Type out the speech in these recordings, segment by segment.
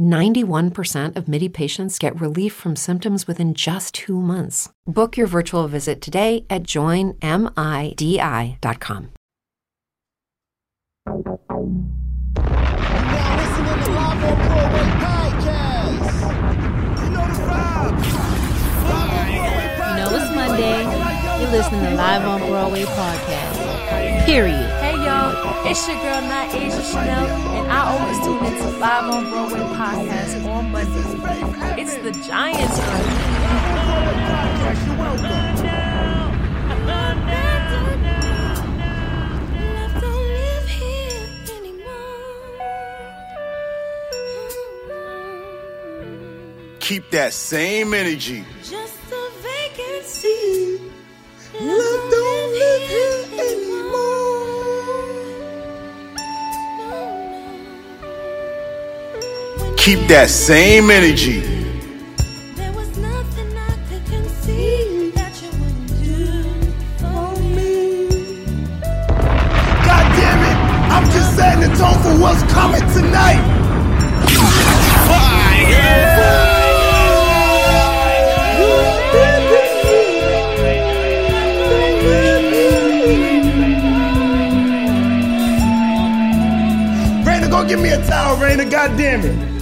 91% of MIDI patients get relief from symptoms within just two months. Book your virtual visit today at joinmidi.com. You know it's Monday. You're listening to Live on Broadway podcast. Period. Hey yo, it's your girl Not Asia Chanel, and I always tune into Live on Broadway podcast on Mondays. It's the Giants room. Keep that same energy. Just a vacancy. Love don't live here Keep that same energy. There was nothing I could conceive that you wouldn't do for me. God damn it! I'm just setting the tone for what's coming tonight. Raina, go give me a towel, Raina. God damn it.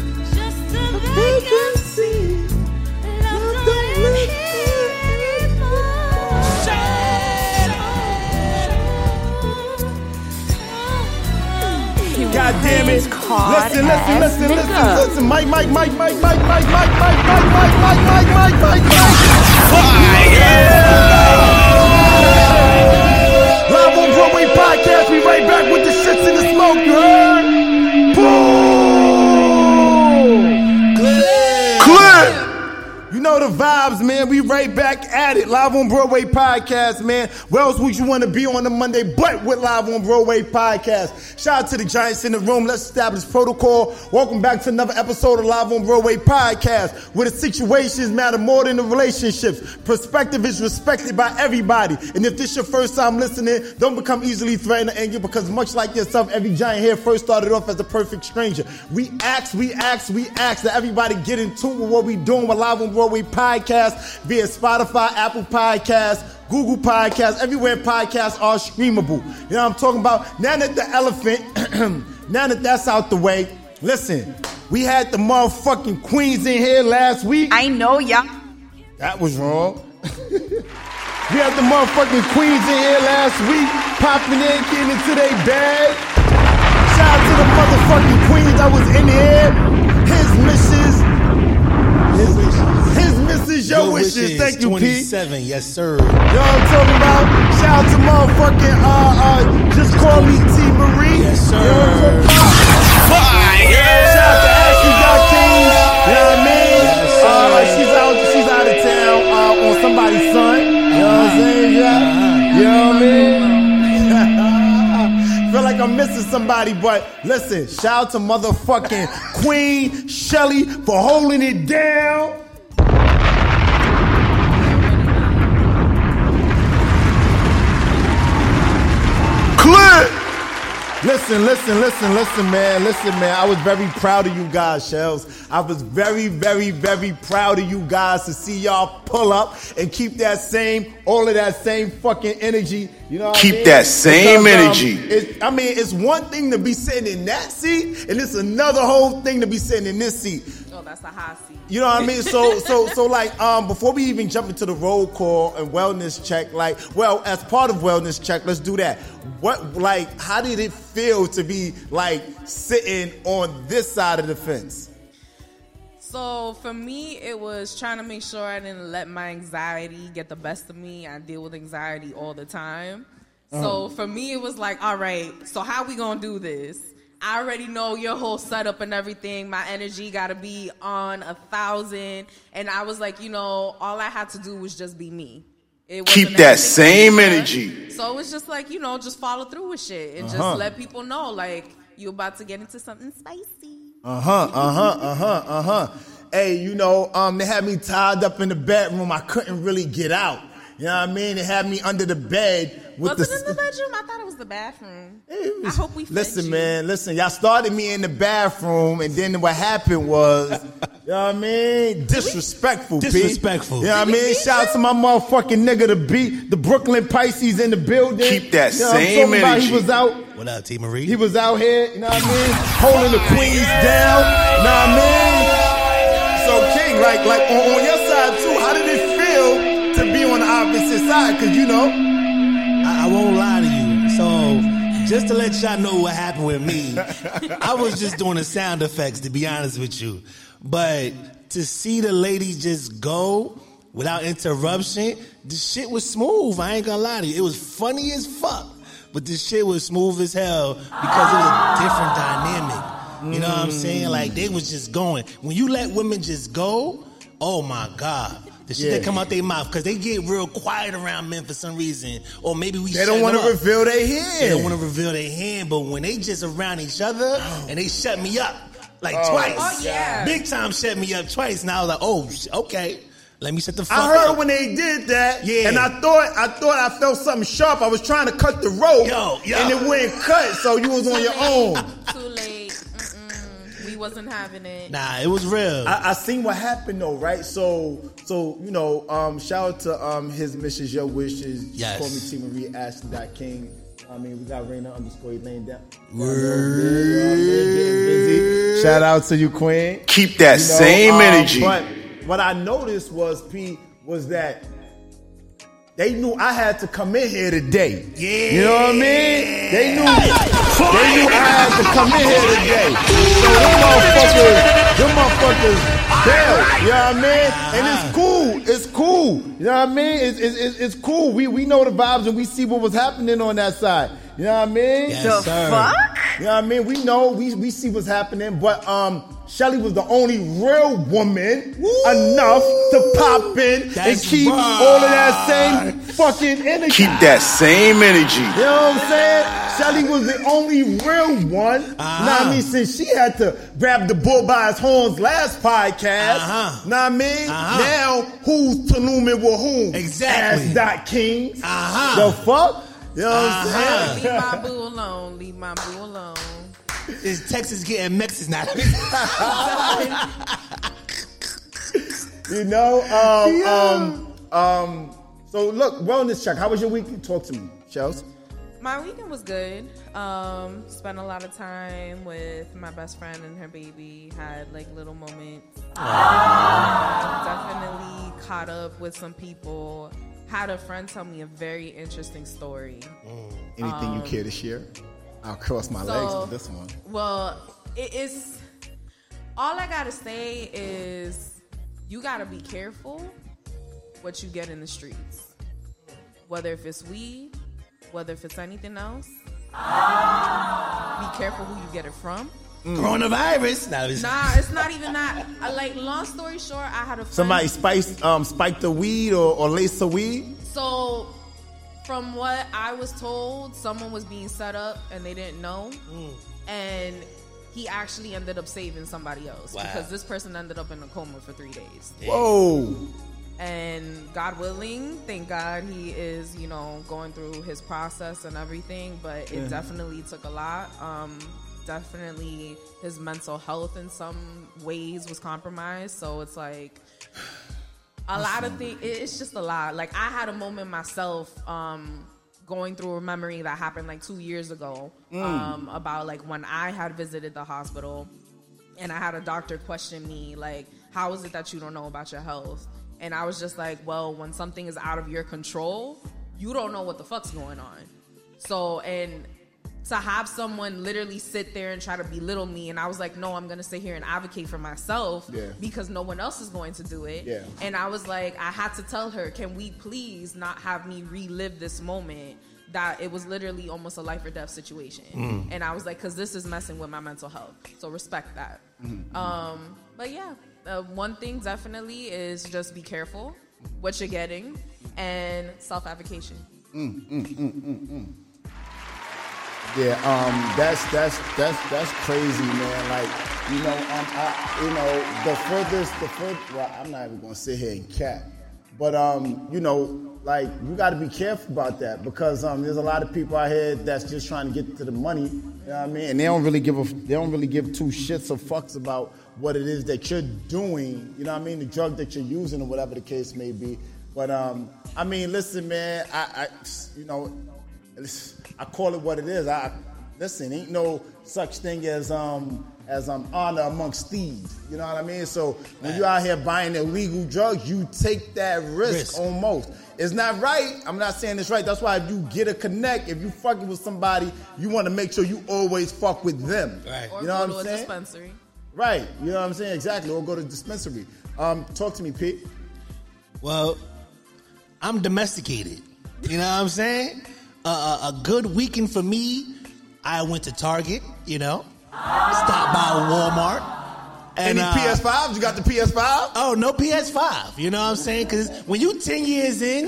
God damn it. Listen, listen, listen, listen, listen. Mike, Mike, Mike, Mike, Mike, Mike, Mike, Mike, Mike, Mike, Mike, Mike, Mike, Mike, Mike. Live on Broadway podcast. We right back with the shits in the smoke, you heard? Know the vibes, man. We right back at it. Live on Broadway podcast, man. Where else would you want to be on a Monday but with Live on Broadway podcast? Shout out to the Giants in the room. Let's establish protocol. Welcome back to another episode of Live on Broadway podcast, where the situations matter more than the relationships. Perspective is respected by everybody. And if this your first time listening, don't become easily threatened or angry because much like yourself, every giant here first started off as a perfect stranger. We ask, we ask, we ask that everybody get in tune with what we doing with Live on Broadway podcast via Spotify, Apple Podcasts, Google Podcasts, everywhere podcasts are streamable. You know what I'm talking about? Now that the elephant, now that that's out the way, listen, we had the motherfucking queens in here last week. I know, yeah. That was wrong. we had the motherfucking queens in here last week, popping in, getting into their bag. Shout out to the motherfucking queens that was in here. His missus, your, wishes. Thank you, Pete. 27, yes, sir. You know what I'm talking about? Shout out to motherfucking, uh, uh, just call me T. Marie. Yes, sir. You know what I'm talking about? Shout out to Ashley Got Kings. You know what I mean? Yes, uh, she's out, she's out of town, uh, on somebody's son. You know what I'm saying? Yeah. You know what I mean? Feel like I'm missing somebody, but listen, shout out to motherfucking Queen Shelly for holding it down. Clip. Listen, listen, listen, listen, man. Listen, man. I was very proud of you guys, Shells. I was very, very, very proud of you guys to see y'all pull up and keep that same, all of that same fucking energy. You know what Keep I mean? that same Because, um, energy. it's- I mean, it's one thing to be sitting in that seat, and it's another whole thing to be sitting in this seat. Oh, that's a hot seat. You know what I mean? So, so, so, like, um, before we even jump into the roll call and wellness check, like, well, as part of wellness check, let's do that. What, like, how did it feel to be like sitting on this side of the fence? So for me, it was trying to make sure I didn't let my anxiety get the best of me. I deal with anxiety all the time. So for me, it was like, all right, so how we gonna do this? I already know your whole setup and everything. My energy got to be on a thousand, and I was like, you know, all I had to do was just be me. It Keep that same energy. So it was just like, you know, just follow through with shit and Uh-huh. just let people know, like, you're about to get into something spicy. Uh huh, uh huh, uh huh, uh huh. Hey, you know, um, they had me tied up in the bedroom. I couldn't really get out. You know what I mean? They had me under the bed with Was the. it in the bedroom? I thought it was the bathroom. It I hope we fed listen, you. man. Listen, y'all started me in the bathroom, and then what happened was, you know what I mean, disrespectful. P. Disrespectful. You know what I mean? Shout out to my motherfucking nigga, the beat, the Brooklyn Pisces in the building. Keep that You know what I'm same talking about? He was out. What up, T Marie? He was out here. You know what I mean? Holding the queens down. You know what I mean? So King, like, like on, on your Cause you know. I, I won't lie to you. So, just to let y'all know what happened with me, I was just doing the sound effects, to be honest with you. But to see the ladies just go without interruption, the shit was smooth. I ain't gonna lie to you. It was funny as fuck. But the shit was smooth as hell because it was a different dynamic. You know what I'm saying? Like they was just going. When you let women just go, oh my God. The shit Yeah. that come out their mouth because they get real quiet around men for some reason, or maybe we They don't want want to reveal their hand. They don't want to reveal their hand, but when they just around each other oh. and they shut me up like Oh, twice, Oh, yeah. big time shut me up twice. Now I was like, oh, okay, let me shut the fuck I heard up. when they did that, Yeah. and I thought I thought I felt something sharp. I was trying to cut the rope, Yo, yo. and it wouldn't cut, so you was on your own. Too late. Wasn't having it. nah, it was real. I, I seen what happened though, right? So, so you know, um, shout out to um, his Mrs. Your Wishes. Yes. Call me T Marie Ashley dot King. I mean, we got Raina underscore Elaine down. Word. Shout out to you, Queen. Keep that You know, same um, energy. But what I noticed was, P, was that they knew I had to come in here today. Yeah. You know what I mean? They knew they knew I had to come in here today. So them motherfuckers, them motherfuckers bailed. You know what I mean? And it's cool. It's cool. You know what I mean? It's, it's, it's, it's cool. We we know the vibes and we see what was happening on that side. You know what I mean? Yes, The sir. fuck? You know what I mean? We know, we, we see what's happening, but um, Shelly was the only real woman enough to pop in and keep right. all of that same fucking energy. Keep that same energy. You know what I'm saying? Shelly was the only real one. Know what Uh-huh. I mean? Since she had to grab the bull by his horns last podcast. Uh-huh. Know what I mean? Uh-huh. Now, who's Tanumin with whom? Exactly. Ass dot kings. Uh-huh. The fuck? You know what I'm Uh-huh. saying? Leave my boo alone. Leave my boo alone. Is Texas getting Mexicans now? You know, um, um, um, so look, wellness check. How was your week? Talk to me, Shells. My weekend was good. Um, spent a lot of time with my best friend and her baby. Had like little moments. definitely caught up with some people. Had a friend tell me a very interesting story. Anything you care to share? I'll cross my legs with this one. Well, it is. All I gotta say is, you gotta be careful what you get in the streets. Whether if it's weed, whether if it's anything else. Be careful who you get it from. Coronavirus. Nah, it's- Nah, it's not even that. I, like, long story short, I had a friend. Somebody spiced, um, spiked the weed or, or laced the weed. So, from what I was told, someone was being set up and they didn't know. And he actually ended up saving somebody else Wow. because this person ended up in a coma for three days. Whoa. and God willing, thank God he is, you know, going through his process and everything. But it definitely took a lot. Um, definitely his mental health in some ways was compromised. So it's like a lot of things. It's just a lot. Like I had a moment myself. Um, going through a memory that happened like two years ago um, about like when I had visited the hospital and I had a doctor question me like, "How is it that you don't know about your health?" And I was just like, "Well, when something is out of your control, you don't know what the fuck's going on." So and to have someone literally sit there and try to belittle me, and I was like, "No, I'm gonna sit here and advocate for myself Yeah. because no one else is going to do it." Yeah. And I was like, I had to tell her, "Can we please not have me relive this moment?" That it was literally almost a life or death situation, mm. and I was like, "Cause this is messing with my mental health." So respect that. Mm-hmm. Um, but yeah, uh, one thing definitely is just be careful what you're getting and self advocation. Mm, mm, Yeah, um, that's that's that's that's crazy, man. Like, you know, um, I, you know, the furthest, the furthest. Well, I'm not even gonna sit here and cap, but um, you know, like you got to be careful about that because um, there's a lot of people out here that's just trying to get to the money. You know what I mean? And they don't really give a, they don't really give two shits or fucks about what it is that you're doing. You know what I mean? The drug that you're using or whatever the case may be. But um, I mean, listen, man. I, I you know. It's- I call it what it is. I listen, ain't no such thing as um as um honor amongst thieves. You know what I mean? So when you out here buying illegal drugs, you take that risk, Risk. almost. It's not right. I'm not saying it's right. That's why if you get a connect, if you fucking with somebody, you want to make sure you always fuck with them. Right. Or You know go what I'm to a saying? dispensary. Right. You know what I'm saying? Exactly. Or go to dispensary. Um, talk to me, Pete. Well, I'm domesticated. You know what I'm saying? A, a good weekend for me. I went to Target. You know, stopped by Walmart. And, Any uh, PS5s? You got the PS5? Oh, no PS5. You know what I'm saying? Because when you 10 years in,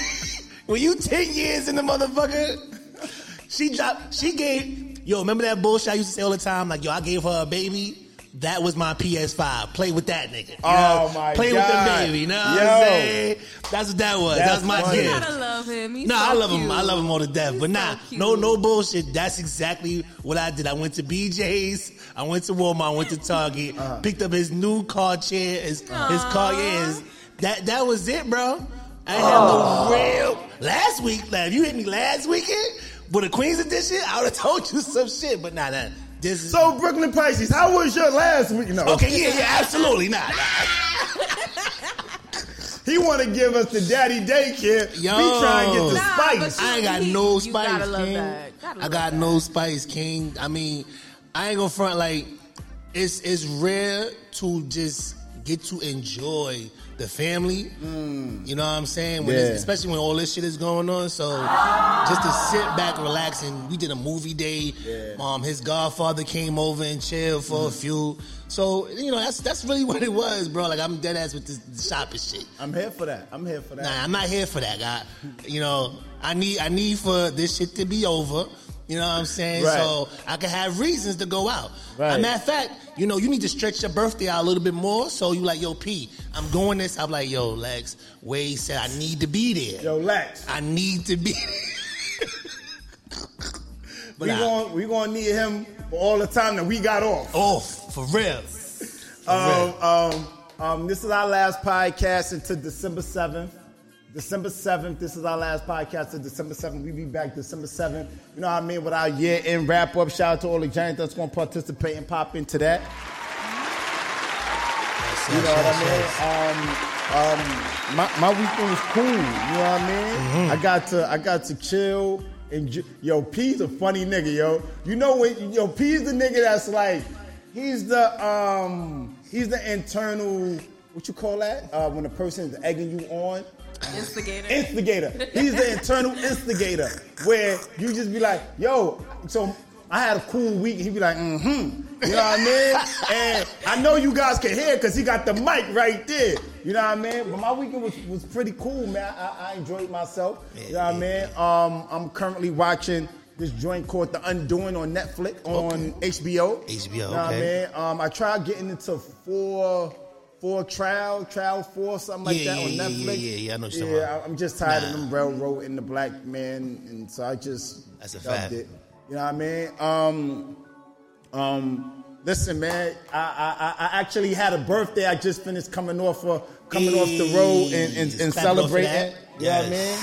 when you 10 years in the motherfucker, she dropped, she gave, yo, remember that bullshit I used to say all the time? Like, yo, I gave her a baby. That was my PS5. Play with that nigga. You Oh, know? my Play with the baby. You know what Yo. I'm saying? That's what that was. That's That's my funny. You gotta love him. He's No, so I love him. I love him all to death. He's but nah, cute. no, no bullshit. That's exactly what I did. I went to BJ's. I went to Walmart. I went to Target. Uh-huh. Picked up his new car chair. His, his car. Yeah, his, that that was it, bro. I had no real last week. Like, if you hit me last weekend with a Queens edition, I would have told you some shit. But nah, nah. This is So Brooklyn Pisces, how was your last week? No. okay. Yeah, yeah, absolutely. Nah, nah. He want to give us the daddy daycare. Yo. We try and get the Nah, spice. but I ain't got You no gotta spice, love King. that. Gotta I got that. no spice, King. I mean, I ain't gonna front like it's it's rare to just get to enjoy the family. You know what I'm saying? When Yeah. especially when all this shit is going on. So just to sit back, relax, and we did a movie day. Um, his godfather came over and chilled for a few. So you know that's that's really what it was, bro. Like I'm dead ass with this, this shopping shit. I'm here for that. I'm here for that. Nah, I'm not here for that, guy. You know, I need I need for this shit to be over. You know what I'm saying? Right. So I can have reasons to go out. Right. As a matter of fact, you know, you need to stretch your birthday out a little bit more. So you like, yo, P, I'm going this. I'm like, yo, Lex, Wade said I need to be there. Yo, Lex, I need to be but we I, gonna we gonna need him for all the time that we got off. off for real. Um, um, um, this is our last podcast until December 7th. December 7th, this is our last podcast until December 7th. We be back December 7th. You know what I mean? With our year end wrap up. Shout out to all the giants that's going to participate and pop into that. You know what I mean? Um, um, my, my weekend was cool. You know what I mean? I got to I got to chill and ju- yo P's a funny nigga, yo. You know when yo P's the nigga that's like he's the um he's the internal what you call that uh, when a person is egging you on. Instigator. Instigator. He's the internal instigator where you just be like, yo, so I had a cool week. He'd be like, mm-hmm. You know what I mean? And I know you guys can hear because he got the mic right there. You know what I mean? But my weekend was, was pretty cool, man. I, I enjoyed myself. You know what I mean? Um, I'm currently watching this joint called The Undoing on Netflix, on HBO. HBO, You know what I okay. mean? Um, I tried getting into four four trial, trial four, something like Yeah, that on yeah, yeah, Netflix. yeah, yeah, I know Yeah, I'm just tired of them railroad and the black man, and so I just That's a fact. it. You know what I mean? Um, um, listen, man, I, I I actually had a birthday. I just finished coming off of coming off the road and and, and celebrating. that. You know what I mean?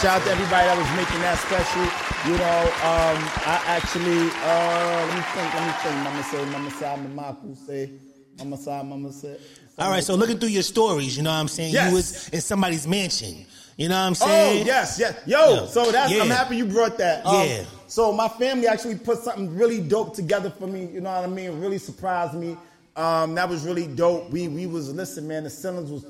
Shout out to everybody that was making that special. You know, um, I actually, uh, let me think, let me think. Mama say, Mama say, Mama say, Mama say, Mama say. All right, so looking through your stories, you know what I'm saying? Yes. You was in somebody's mansion. You know what I'm saying? Oh yes, yes. Yo, Yeah. so that's I'm happy you brought that. Um, Yeah. So my family actually put something really dope together for me. You know what I mean? Really surprised me. Um, that was really dope. We we was listen, man. The ceilings was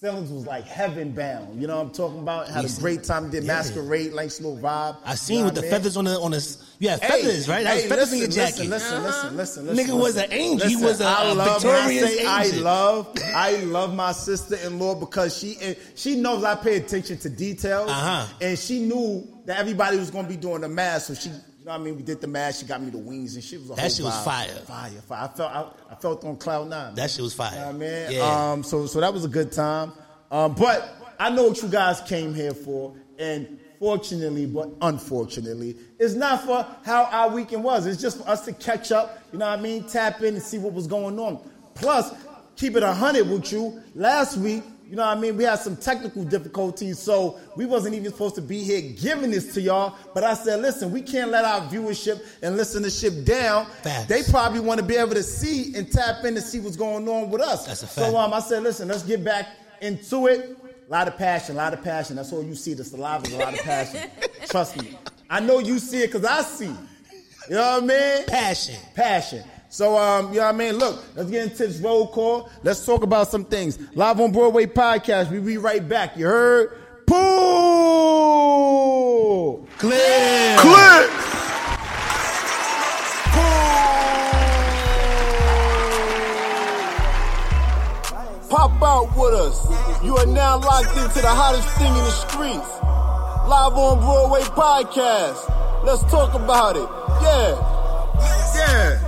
the ceilings was like heaven bound. You know what I'm talking about? Had a great time. Did Yeah. masquerade, like little vibe. I You seen know with the I feathers on the on the. You had Hey, feathers, right? That hey, feathers in your listen, jacket. Listen, listen, listen, listen. Nigga was an angel. He Listen, was a- I love victorious my sis- I love, I love my sister-in-law because she she knows I pay attention to details, Uh-huh. and she knew that everybody was gonna be doing the mask, so she. Know what I mean? We did the mask. She got me the wings, and she was a That shit was vibe. fire. fire, fire. I felt, I, I felt on cloud nine. That shit was fire. You know what I mean? Yeah. Um, so so that was a good time. Um, but I know what you guys came here for, and fortunately, but unfortunately, it's not for how our weekend was. It's just for us to catch up. You know what I mean? Tap in and see what was going on. Plus, keep it a hundred with you. Last week, you know what I mean? We had some technical difficulties, so we wasn't even supposed to be here giving this to y'all. But I said, listen, we can't let our viewership and listenership down. Facts. They probably want to be able to see and tap in to see what's going on with us. That's a So um, I said, listen, let's get back into it. A lot of passion, a lot of passion. That's all you see. The saliva is a lot of passion. Trust me. I know you see it because I see. it. You know what I mean? Passion. Passion. So, um, you know what I mean? Look, let's get into this roll call. Let's talk about some things. Live on Broadway podcast. We be right back. You heard? Pool! Clear. Click! Pop out with us. You are now locked into the hottest thing in the streets. Live on Broadway podcast. Let's talk about it. Yeah. Yeah.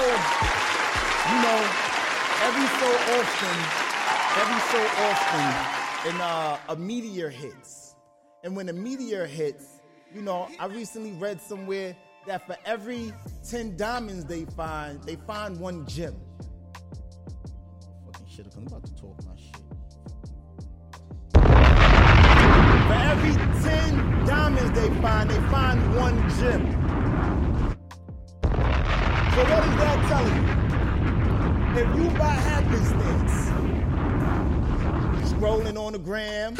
often, every so often, and uh, a meteor hits, and when a meteor hits, you know, I recently read somewhere that for every ten diamonds they find, they find one gem. Fucking shit, I'm about to talk my shit. For every ten diamonds they find, they find one gem. So what is that telling you? If you by happenstance scrolling on the gram,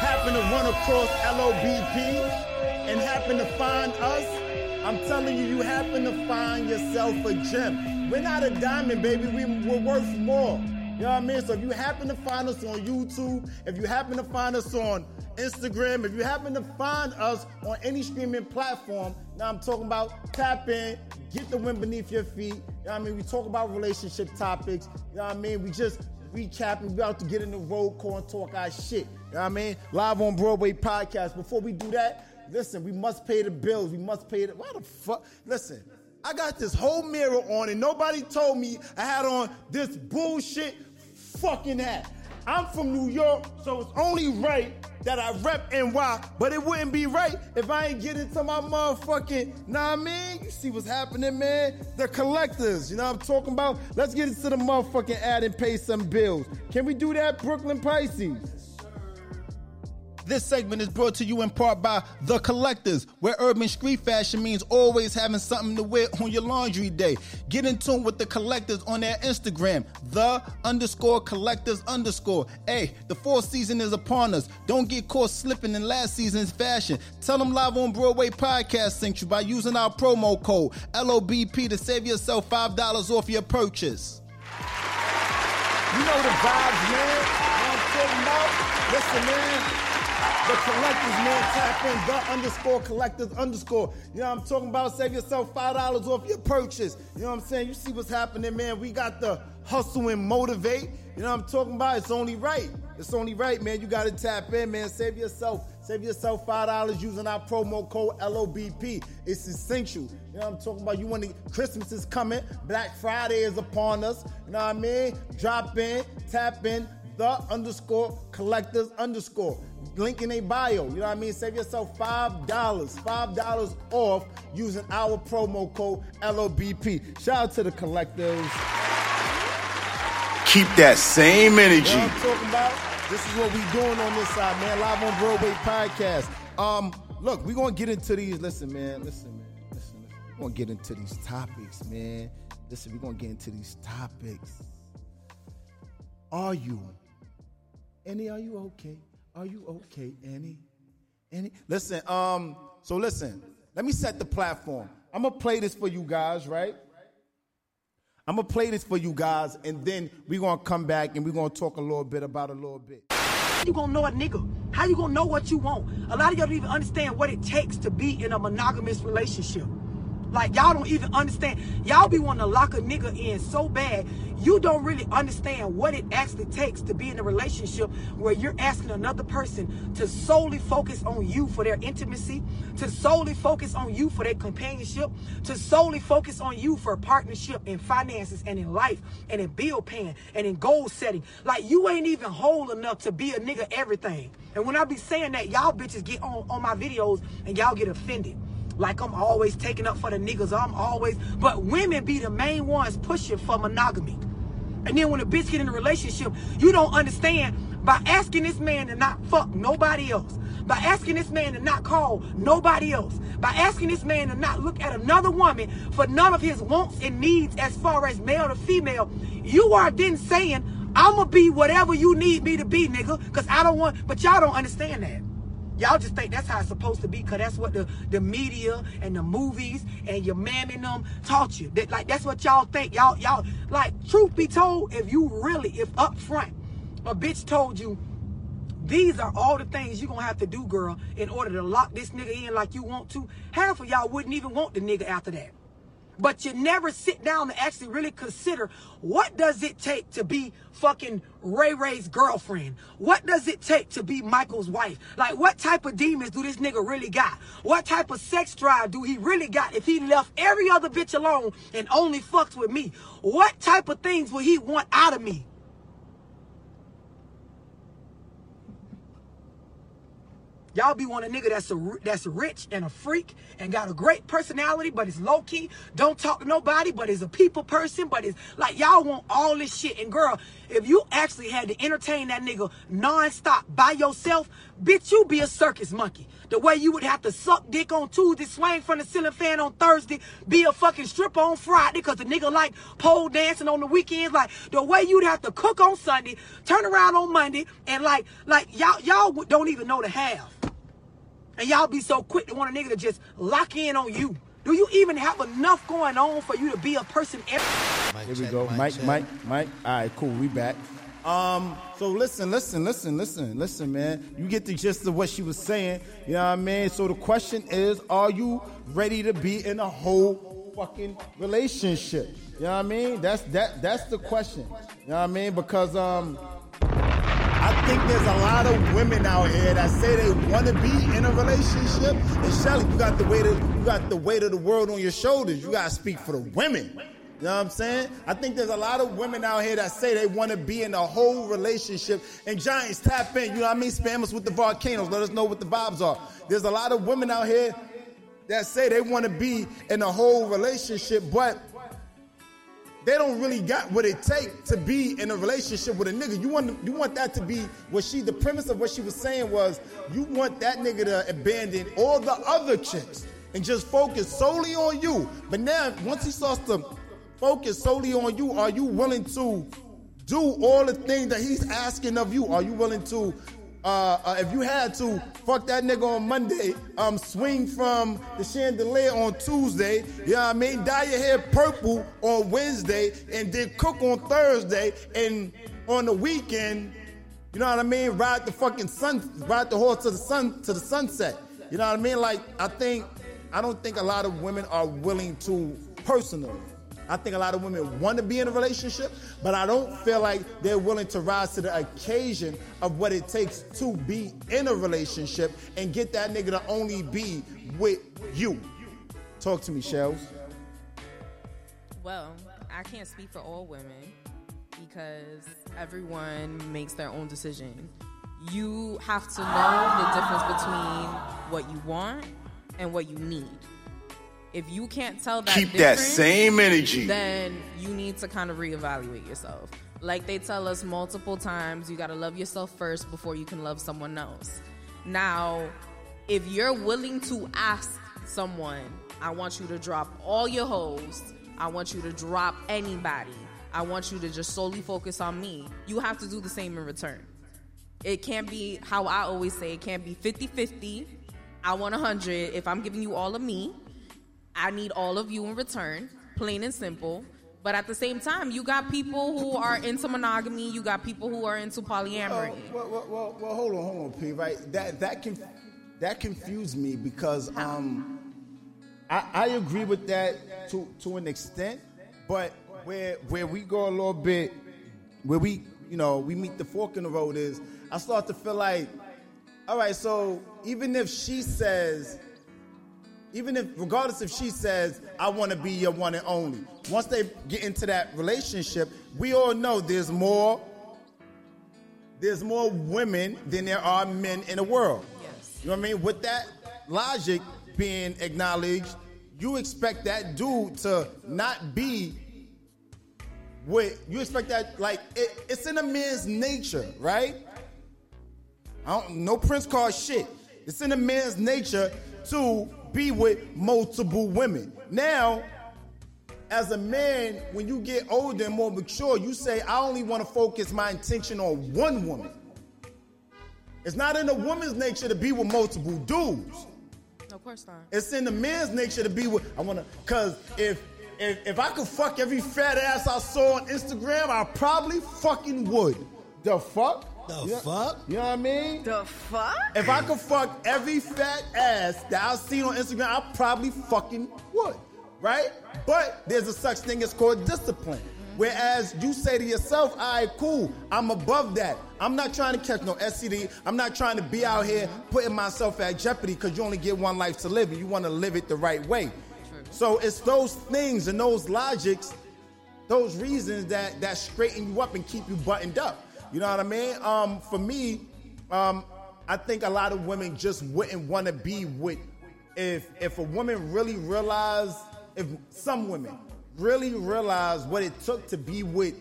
happen to run across LOBP and happen to find us, I'm telling you, you happen to find yourself a gem. We're not a diamond, baby. We, we're worth more. You know what I mean? So if you happen to find us on YouTube, if you happen to find us on Instagram, if you happen to find us on any streaming platform, now I'm talking about tap in, get the wind beneath your feet. You know what I mean? We talk about relationship topics. You know what I mean? We just recapping, we about to get in the road call and talk our shit. You know what I mean? Live on Broadway podcast. Before we do that, listen, we must pay the bills. We must pay the. Why the fuck? Listen, I got this whole mirror on, and nobody told me I had on this bullshit fucking hat. I'm from New York, so it's only right that I rep NY, but it wouldn't be right if I ain't get into my motherfucking, nah, I mean, you see what's happening, man? The collectors, you know what I'm talking about? Let's get into the motherfucking ad and pay some bills. Can we do that, Brooklyn Pisces? This segment is brought to you in part by The Collectors, where urban street fashion means always having something to wear on your laundry day. Get in tune with The Collectors on their Instagram, The underscore collectors underscore. Hey, the fall season is upon us. Don't get caught slipping in last season's fashion. Tell them Live on Broadway podcast sent you by using our promo code LOBP to save yourself $5 off your purchase. You know the vibes, man. You know I'm? Listen, man. The collectors, man, tap in the underscore collectors underscore. You know what I'm talking about? Save yourself five dollars off your purchase. You know what I'm saying? You see what's happening, man. We got the hustle and motivate. You know what I'm talking about? It's only right. It's only right, man. You got to tap in, man. Save yourself. Save yourself five dollars using our promo code LOBP. It's essential. You know what I'm talking about? You want to Christmas is coming. Black Friday is upon us. You know what I mean? Drop in, tap in, the underscore collectors underscore link in a bio. You know what I mean? Save yourself $5, $5 off using our promo code LOBP. Shout out to the collectors. Keep that same energy. You know what I'm talking about? This is what we doing on this side, man. Live on Broadway podcast. Um, look, we're gonna get into these. Listen, man, listen, man, listen, listen. We're gonna get into these topics, man. Listen, we're gonna get into these topics. Are you? Annie, are you okay? Are you okay, Annie? Annie? Listen, um, so listen, let me set the platform. I'm gonna play this for you guys, right? I'm gonna play this for you guys, and then we're gonna come back and we're gonna talk a little bit about a little bit. You gonna know a nigga? How you gonna know what you want? A lot of y'all don't even understand what it takes to be in a monogamous relationship. Like y'all don't even understand. Y'all be wanting to lock a nigga in so bad. You don't really understand what it actually takes to be in a relationship where you're asking another person to solely focus on you for their intimacy, to solely focus on you for their companionship, to solely focus on you for partnership in finances and in life and in bill paying and in goal setting. Like you ain't even whole enough to be a nigga everything. And when I be saying that, y'all bitches get on, on my videos and y'all get offended like I'm always taking up for the niggas. I'm always, but women be the main ones pushing for monogamy. And then when a bitch get in a relationship, you don't understand by asking this man to not fuck nobody else, by asking this man to not call nobody else, by asking this man to not look at another woman for none of his wants and needs as far as male to female, you are then saying, I'ma be whatever you need me to be, nigga, because I don't want, but y'all don't understand that. Y'all just think that's how it's supposed to be because that's what the, the media and the movies and your man and them taught you. That like that's what y'all think. Y'all, y'all like truth be told, if you really, if up front, a bitch told you these are all the things you're gonna have to do, girl, in order to lock this nigga in like you want to, half of y'all wouldn't even want the nigga after that. But you never sit down and actually really consider what does it take to be fucking Ray Ray's girlfriend? What does it take to be Michael's wife? Like what type of demons do this nigga really got? What type of sex drive do he really got if he left every other bitch alone and only fucks with me? What type of things will he want out of me? Y'all be want a nigga that's a, that's rich and a freak and got a great personality, but is low key, don't talk to nobody, but is a people person, but is like y'all want all this shit. And girl, if you actually had to entertain that nigga nonstop by yourself, bitch, you be a circus monkey. The way you would have to suck dick on Tuesday, swing from the ceiling fan on Thursday, be a fucking stripper on Friday, cause the nigga like pole dancing on the weekends. Like the way you'd have to cook on Sunday, turn around on Monday, and like like y'all y'all don't even know the half. And y'all be so quick to want a nigga to just lock in on you. Do you even have enough going on for you to be a person? Every- Here we go. Mike, Mike, Mike. All right, cool. We back. Um, so listen, listen, listen, listen, listen, man. You get the gist of what she was saying. You know what I mean? So the question is, are you ready to be in a whole fucking relationship? You know what I mean? That's that that's the question. You know what I mean? Because um I think there's a lot of women out here that say they want to be in a relationship. And Shelly, you got the weight of you got the weight of the world on your shoulders. You gotta speak for the women. You know what I'm saying? I think there's a lot of women out here that say they want to be in a whole relationship. And Giants, tap in. You know what I mean? Spam us with the volcanoes. Let us know what the vibes are. There's a lot of women out here that say they want to be in a whole relationship, but they don't really got what it take to be in a relationship with a nigga. You want you want that to be what she the premise of what she was saying was you want that nigga to abandon all the other chicks and just focus solely on you. But now once he starts to focus solely on you, are you willing to do all the things that he's asking of you? Are you willing to uh, uh, if you had to fuck that nigga on Monday, um, swing from the chandelier on Tuesday, you know what I mean? Dye your hair purple on Wednesday, and then cook on Thursday, and on the weekend, you know what I mean? Ride the fucking sun, ride the horse to the sun to the sunset. You know what I mean? Like I think, I don't think a lot of women are willing to personally. I think a lot of women want to be in a relationship, but I don't feel like they're willing to rise to the occasion of what it takes to be in a relationship and get that nigga to only be with you. Talk to me, Shells. Well, I can't speak for all women because everyone makes their own decision. You have to know the difference between what you want and what you need. If you can't tell that Keep that same energy. then you need to kind of reevaluate yourself. Like they tell us multiple times, you got to love yourself first before you can love someone else. Now, if you're willing to ask someone, I want you to drop all your hoes, I want you to drop anybody, I want you to just solely focus on me, you have to do the same in return. It can't be how I always say, it can't be 50 50. I want 100. If I'm giving you all of me, I need all of you in return, plain and simple. But at the same time, you got people who are into monogamy, you got people who are into polyamory. Well, well, well, well, hold on, hold on, P. Right? That that can that confused me because um, I, I agree with that to to an extent, but where where we go a little bit, where we you know we meet the fork in the road is I start to feel like, all right, so even if she says. Even if, regardless if she says, I want to be your one and only, once they get into that relationship, we all know there's more there's more women than there are men in the world. Yes. You know what I mean? With that logic being acknowledged, you expect that dude to not be with you expect that like it, it's in a man's nature, right? I don't no Prince card shit. It's in a man's nature to be with multiple women. Now, as a man, when you get older and more mature, you say, I only want to focus my intention on one woman. It's not in a woman's nature to be with multiple dudes. Of course not. It's in the man's nature to be with. I wanna, cause if if if I could fuck every fat ass I saw on Instagram, I probably fucking would. The fuck? The You know- fuck? You know what I mean? The fuck? If I could fuck every fat ass that I've seen on Instagram, I probably fucking would. Right? But there's a such thing as called discipline. Whereas you say to yourself, all right, cool, I'm above that. I'm not trying to catch no STD. I'm not trying to be out here putting myself at jeopardy because you only get one life to live and you want to live it the right way. So it's those things and those logics, those reasons that that straighten you up and keep you buttoned up. You know what I mean? Um, for me, um, I think a lot of women just wouldn't want to be with if if a woman really realized if some women really realized what it took to be with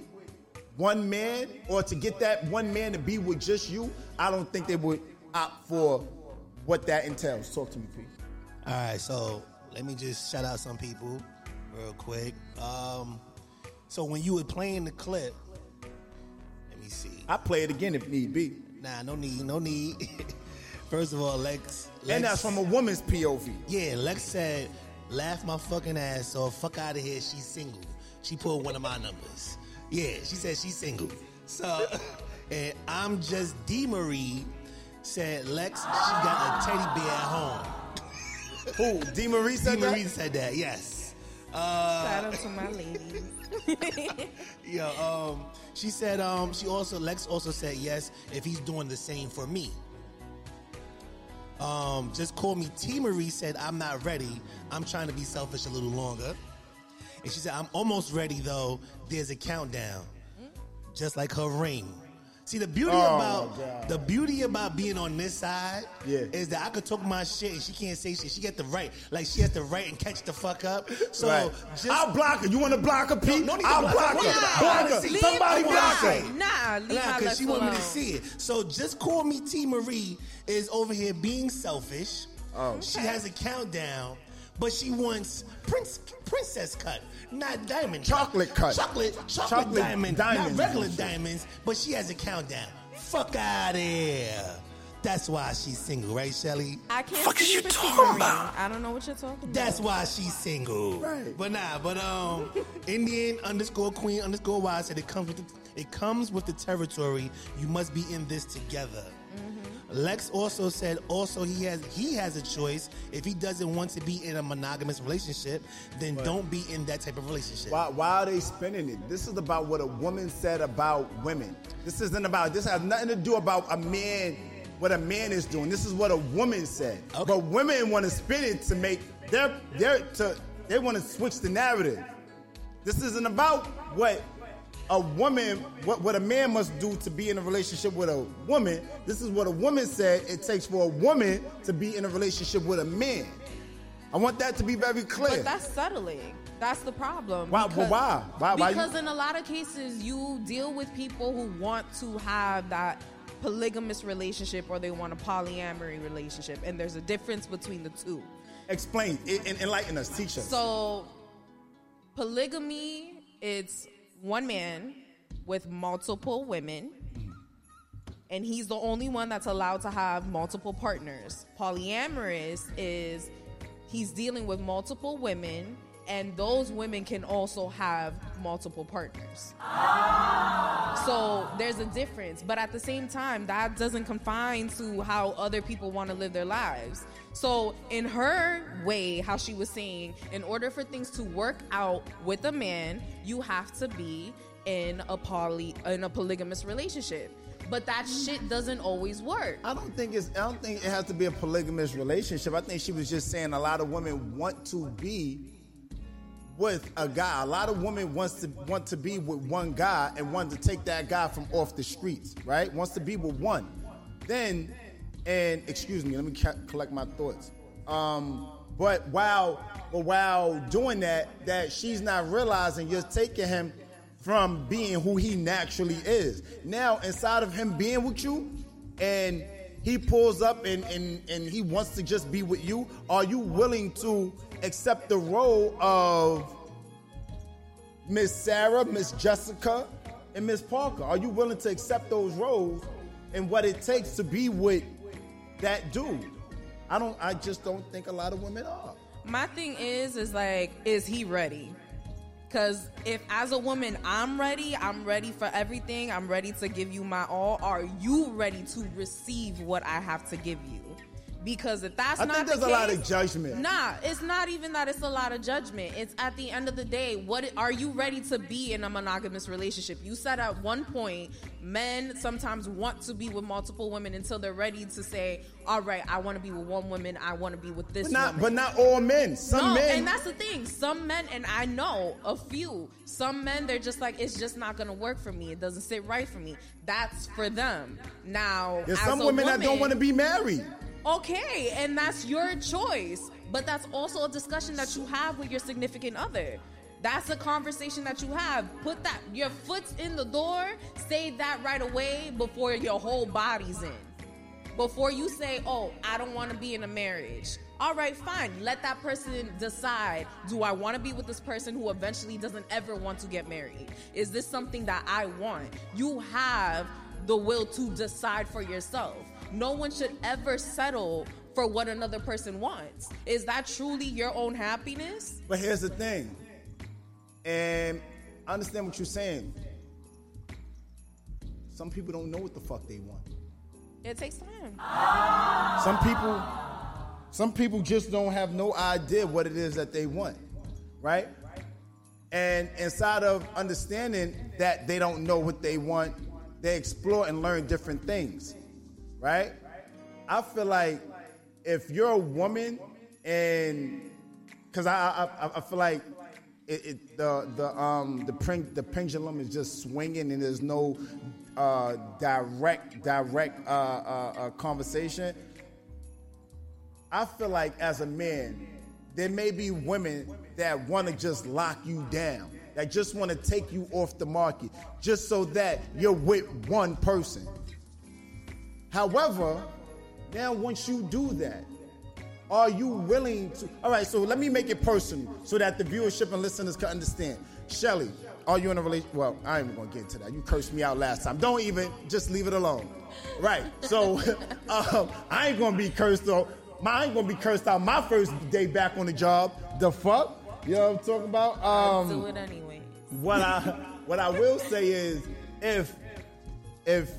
one man or to get that one man to be with just you, I don't think they would opt for what that entails. Talk to me, please. All right, so let me just shout out some people real quick. Um, so when you were playing the clip, let see. I play it again if need be. Nah, no need, no need. First of all, Lex, Lex And that's from a woman's POV. Yeah, Lex said, laugh my fucking ass off, fuck out of here, she's single. She pulled one of my numbers. Yeah, she said she's single. So, and I'm just D Marie said, Lex, she got a teddy bear at home. Who? D Marie said D that? Marie said that, yes. Uh, Shout out to my ladies. yeah, um, she said, um, she also, Lex also said yes if he's doing the same for me. Um, just call me T Marie said, I'm not ready. I'm trying to be selfish a little longer. And she said, I'm almost ready though. There's a countdown. Just like her ring. See the beauty Oh, about God. the beauty about being on this side Yeah. is that I could talk my shit and she can't say shit. She get the right. Like she has the right and catch the fuck up. So Right. just I'll block her. You want to block her, Pete? no need to I'll block block her. her. Nah, Block her. leave Somebody her block alone. her. Nah, leave Nah, because Lex she want me to see it. So just call me T Marie is over here being selfish. Oh. She has a countdown, but she wants prince princess cut, not diamond. Chocolate cut. Chocolate, chocolate, Chocolate diamond, diamonds not regular and diamonds. But she has a countdown. Fuck out of here. That's why she's single, right, Shelly? I can't Fuck is you talking about? I don't know what you're talking about. That's why she's single. Right. But nah, but um Indian underscore queen underscore Y said it comes with the, it comes with the territory. You must be in this together. Lex also said also he has he has a choice. If he doesn't want to be in a monogamous relationship, then don't be in that type of relationship. Why, why are they spinning it? This is about what a woman said about women. This isn't about. This has nothing to do about a man. What a man is doing. This is what a woman said. Okay. But women want to spin it to make their their to they want to switch the narrative. This isn't about what a woman what, what a man must do to be in a relationship with a woman. This is what a woman said it takes for a woman to be in a relationship with a man. I want that to be very clear. But that's settling. That's the problem. Why- well, why? Why- why Because in a lot of cases, you deal with people who want to have that polygamous relationship or they want a polyamory relationship, and there's a difference between the two. Explain, en- en- enlighten us, teach us. So, polygamy, it's one man with multiple women, and he's the only one that's allowed to have multiple partners. Polyamorous is he's dealing with multiple women, and those women can also have multiple partners. So there's a difference, but at the same time, that doesn't confine to how other people want to live their lives. So, in her way, how she was saying, in order for things to work out with a man, you have to be in a poly in a polygamous relationship. But that shit doesn't always work. I don't think it's. I don't think it has to be a polygamous relationship. I think she was just saying a lot of women want to be with a guy. A lot of women wants to want to be with one guy and want to take that guy from off the streets. Right? Wants to be with one. Then, and excuse me, let me ca- collect my thoughts. Um, but while while doing that, that she's not realizing you're taking him from being who he naturally is. Now, inside of him being with you, and he pulls up and, and, and he wants to just be with you, are you willing to accept the role of Miss Sarah, Miss Jessica, and Miss Parker? Are you willing to accept those roles and what it takes to be with that dude? I don't I just don't think a lot of women are. My thing is, is like, is he ready? Because if, as a woman, I'm ready, I'm ready for everything, I'm ready to give you my all. Are you ready to receive what I have to give you? Because if that's I not think there's the a lot of judgment. Nah, it's not even that it's a lot of judgment. It's at the end of the day, what are you ready to be in a monogamous relationship? You said at one point, men sometimes want to be with multiple women until they're ready to say, "All right, I want to be with one woman. I want to be with this But not, woman." but not all men. Some no, men. and that's the thing. Some men, and I know a few. Some men, they're just like, it's just not gonna work for me. It doesn't sit right for me. That's for them. Now, There's as some women that don't want to be married. Okay, and that's your choice. But that's also a discussion that you have with your significant other. That's a conversation that you have. Put that your foot's in the door, say that right away before your whole body's in. Before you say, "Oh, I don't want to be in a marriage." All right, fine. Let that person decide, "Do I want to be with this person who eventually doesn't ever want to get married? Is this something that I want?" You have the will to decide for yourself. No one should ever settle for what another person wants. Is that truly your own happiness? But here's the thing, and I understand what you're saying. Some people don't know what the fuck they want. It takes time. Some people, some people just don't have no idea what it is that they want, right? And inside of understanding that they don't know what they want, they explore and learn different things, right? I feel like if you're a woman and because I, I I feel like it, it the the um the pen, the pendulum is just swinging and there's no uh, direct direct uh, uh, uh, conversation. I feel like as a man, there may be women that want to just lock you down, that just want to take you off the market, just so that you're with one person. However, now once you do that, are you willing to? All right, so let me make it personal so that the viewership and listeners can understand. Shelly, are you in a relationship? Well, I ain't even gonna get into that. You cursed me out last time. Don't even, just leave it alone. Right. So um, I ain't gonna be cursed though. I ain't gonna be cursed out my first day back on the job. The fuck? You know what I'm talking about? Um, Do it anyway. what I what I will say is if if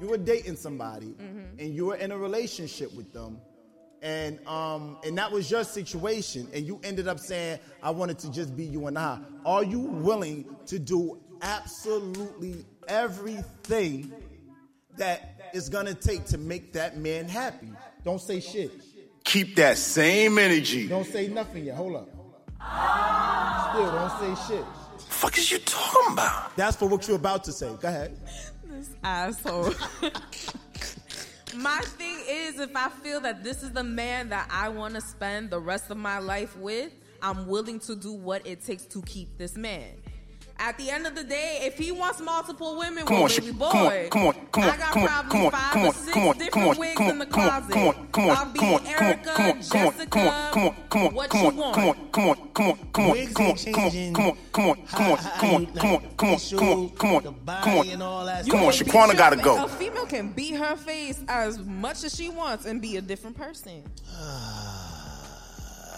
you were dating somebody and you were in a relationship with them and um and that was your situation and you ended up saying I wanted to just be you and I. Are you willing to do absolutely everything that is going to take to make that man happy? Don't say shit. Keep that same energy. don't say nothing yet. Hold up. Still don't say shit. Fuck is you talking about? that's for what you're about to say. Go ahead This asshole. my thing is, if I feel that this is the man that I want to spend the rest of my life with, I'm willing to do what it takes to keep this man. At the end of the day, if he wants multiple women, Come well, on, baby Sh- boy, come on, come on, come on, I got come on, probably come on, five come or on, six come on, different come on, wigs come in the on, come on, closet. come on, come on, I'll be come on, come on, Erica, come on, come on, Jessica, come on, come on, come on, what come you on, want. come on, come on, come on, come on, Wigs come on, ain't come on, changing come on, come on, come on, how- come how on, you, come on, like, come on, come on, the come on, the come body and on, all that come on, stuff. Beat Shaquana your gotta fa- go. A female can beat her face as much as she wants and be a different person.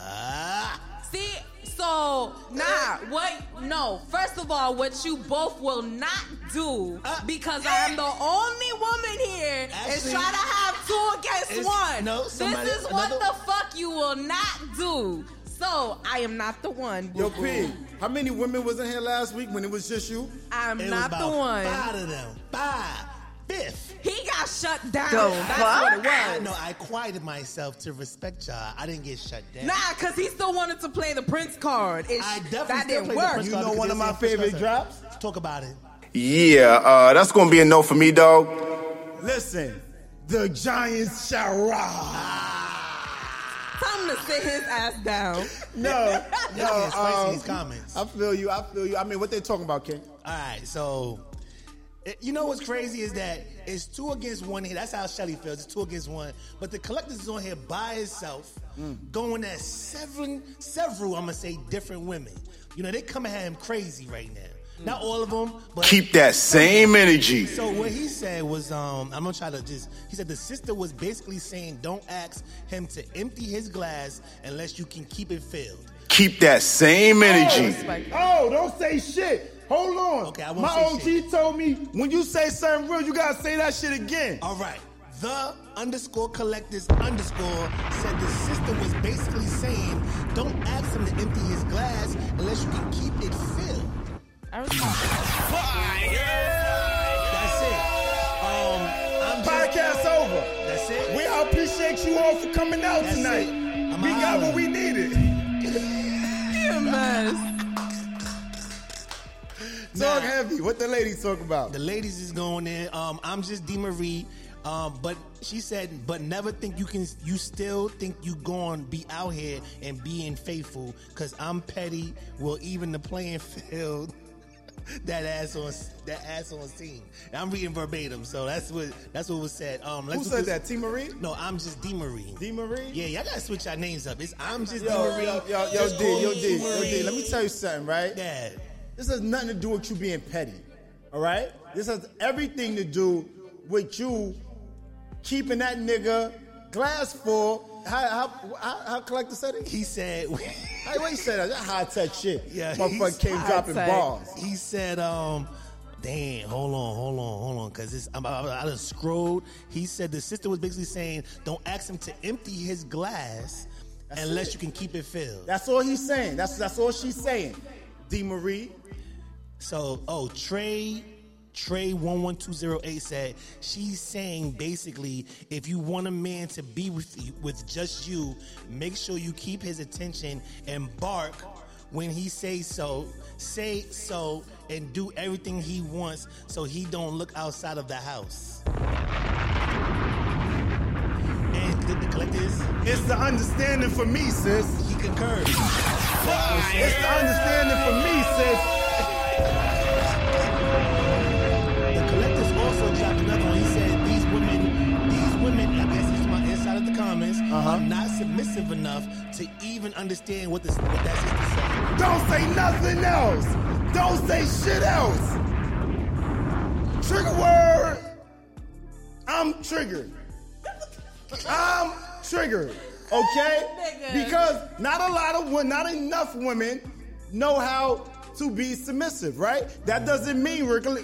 Ah, See, so nah, what? No, first of all, what you both will not do Uh, because I am the only woman here is Actually, try to have two against one. no, this is what another- the fuck you will not do. So I am not the one. Yo, boo-boo. P, how many women was in here last week when it was just you? I'm it was not the about one. Five of them. Five. Fifth. He got shut down. The That's fuck? what it I was. know. I quieted myself to respect y'all. I didn't get shut down. Nah, cause he still wanted to play the Prince card. It, I definitely that still didn't played the work. Prince You card know because one they of my said Prince favorite Card. drops? Let's talk about it. Yeah, uh, that's gonna be a no for me, dog. Listen, the Giants shall rise. Time to sit his ass down. No, Y'all no. getting spicy in um, these comments. I feel you. I feel you. I mean, what they talking about, King? All right, so it- you know what's crazy is that it's two against one here. That's how Shelly feels. It's two against one. But the collector is on here by itself, going at seven, several. I'm gonna say different women. You know they coming at him crazy right now. Not all of them, but Keep that same energy. So what he said was, um, I'm gonna try to just. He said the sister was basically saying, don't ask him to empty his glass unless you can keep it filled. Keep that same energy. Oh, don't say shit. Hold on. Okay, I won't My say OG told me when you say something real, you gotta say that shit again. All right, the underscore collectors underscore said the system was basically saying, don't ask him to empty his glass unless you can keep it filled. I respect That's it. Um, I'm just- Podcast over. That's it. We all appreciate you all for coming out That's tonight. it. We got what we needed. A mess. Talk Nah. heavy. What the ladies talk about? The ladies is going in. Um, I'm just D Marie. Um, but she said, but never think you can. You still think you going to be out here and being faithful? Cause I'm petty. Will even the playing field. that ass on that ass on scene. I'm reading verbatim, so that's what that's what was said. Um, Who said that? T. Marie? No, I'm just D Marie. D. Marie? Yeah, y'all gotta switch our names up. It's I'm just Yo, D Marie. yo, yo, yo, D, yo, D, yo. D. Let me tell you something, right? Yeah. This has nothing to do with you being petty. All right? This has everything to do with you keeping that nigga glass full. How how how, collector said it? He said. Hey, what he said? That high tech shit. Yeah, motherfucker came dropping bars. He said, um, damn, hold on, hold on, hold on, because this I'm, I, I done scrolled. He said the sister was basically saying, don't ask him to empty his glass unless it. you can keep it filled. That's all he's saying. That's that's all she's saying. D. Marie. So, oh, Trey, Trey one one two zero eight said she's saying basically, if you want a man to be with you, with just you, make sure you keep his attention and bark when he says so. Say so and do everything he wants so he don't look outside of the house. And the, It's the understanding for me, sis. he concurs. It's the understanding for me, sis. Uh-huh. comments, are not submissive enough to even understand what this what that sister said. Don't say nothing else. Don't say shit else. Trigger word. I'm triggered. I'm triggered. Okay? Because not a lot of women, not enough women know how to be submissive, right? That doesn't mean regula-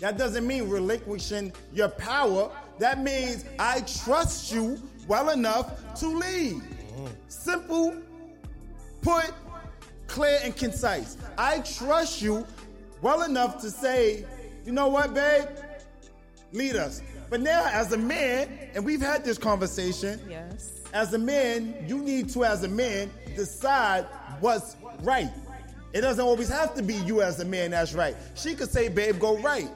that doesn't mean relinquishing your power. That means I trust you well enough to lead. Simple, put, clear, and concise. I trust you well enough to say, you know what, babe? Lead us. But now, as a man, and we've had this conversation, Yes. as a man, you need to, as a man, decide what's right. It doesn't always have to be you as a man that's right. She could say, babe, go right.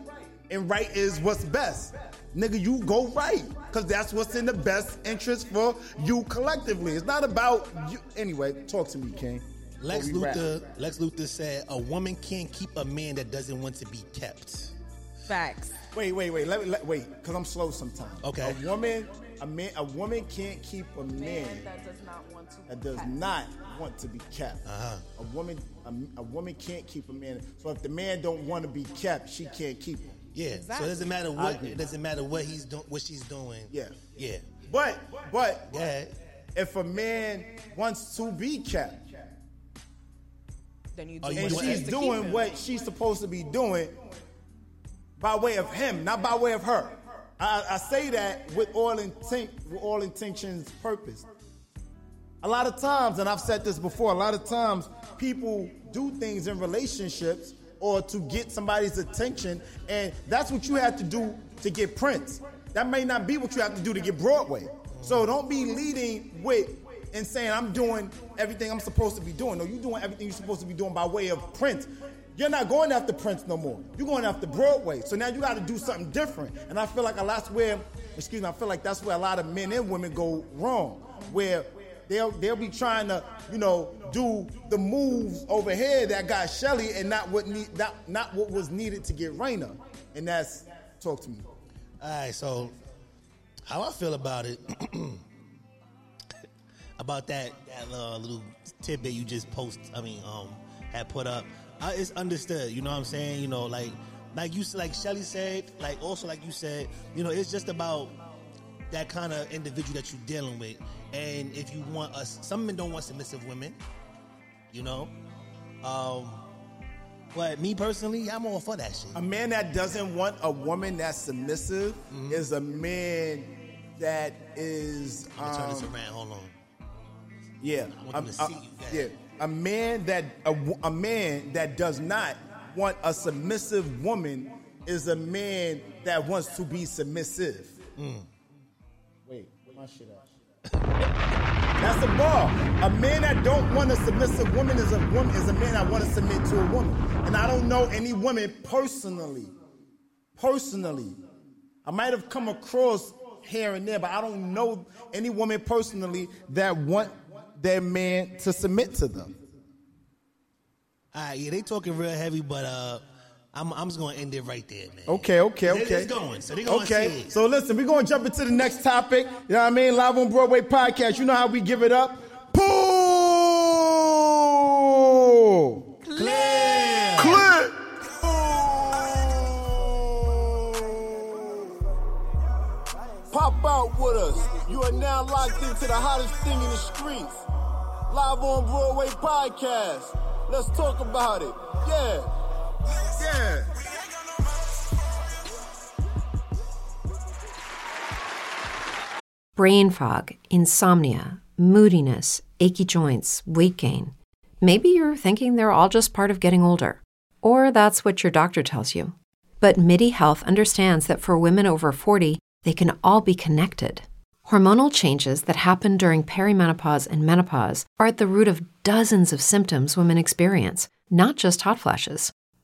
And right is what's best. Nigga, you go right. Because that's what's in the best interest for you collectively. It's not about you. Anyway, talk to me, King. Lex Before we. Luthor, Lex Luthor said a woman can't keep a man that doesn't want to be kept. Facts. Wait, wait, wait. Let me let, wait, because I'm slow sometimes. Okay. A woman, a man, a woman can't keep a man that does not want to. that does not want to be kept. Uh-huh. A woman, a, a woman can't keep a man. So if the man don't want to be kept, she can't keep him. Yeah. So it doesn't matter what it doesn't matter what he's doing, what she's doing. Yeah. Yeah. But, but, Yeah. if a man wants to be kept Then you Oh, do you and what's she's best to keep doing what she's supposed to be doing by way of him, not by way of her. I, I say that with all intent, with all intentions, purpose. A lot of times, and I've said this before, a lot of times people do things in relationships or to get somebody's attention, and that's what you have to do to get Prince. That may not be what you have to do to get Broadway. So don't be leading with and saying I'm doing everything I'm supposed to be doing. No, you're doing everything you're supposed to be doing by way of Prince. You're not going after Prince no more. You're going after Broadway. So now you got to do something different. And I feel like a lot's where, excuse me, I feel like that's where a lot of men and women go wrong. Where they'll they'll be trying to, you know, do the moves over here that got Shelly and not what need not, not what was needed to get Raina. And that's talk to me. All right, so how I feel about it, about that that uh, little tidbit you just post, I mean, um, had put up, I, it's understood. You know what I'm saying? You know, like like you like Shelly said, like also like you said, you know, it's just about that kind of individual that you're dealing with, and if you want us, some men don't want submissive women, you know. Um, but me personally, I'm all for that shit. A man that doesn't want a woman that's submissive Mm-hmm. is a man that is I'm gonna turn this um, around. Hold on. yeah, I want a, them to a- see you. Yeah, a man that a, a man that does not want a submissive woman is a man that wants to be submissive. Mm. My shit at? That's the bar. A man that don't want a submissive woman is a woman is a man that want to submit to a woman. And I don't know any woman personally. Personally, I might have come across here and there, but I don't know any woman personally that want their man to submit to them. All right, yeah, they talking real heavy, but uh, I'm I'm just gonna end it right there, man. Okay, okay, It- okay. It's going, so they gonna Okay, it. so listen, we're gonna jump into the next topic. You know what I mean? Live on Broadway podcast. You know how we give it up. Pool! Clear. Clip! Pop out with us. You are now locked into the hottest thing in the streets. Live on Broadway podcast. Let's talk about it. Yeah. Brain fog, insomnia, moodiness, achy joints, weight gain. Maybe you're thinking they're all just part of getting older, or that's what your doctor tells you. But MIDI Health understands that for women over 40, they can all be connected. Hormonal changes that happen during perimenopause and menopause are at the root of dozens of symptoms women experience, not just hot flashes.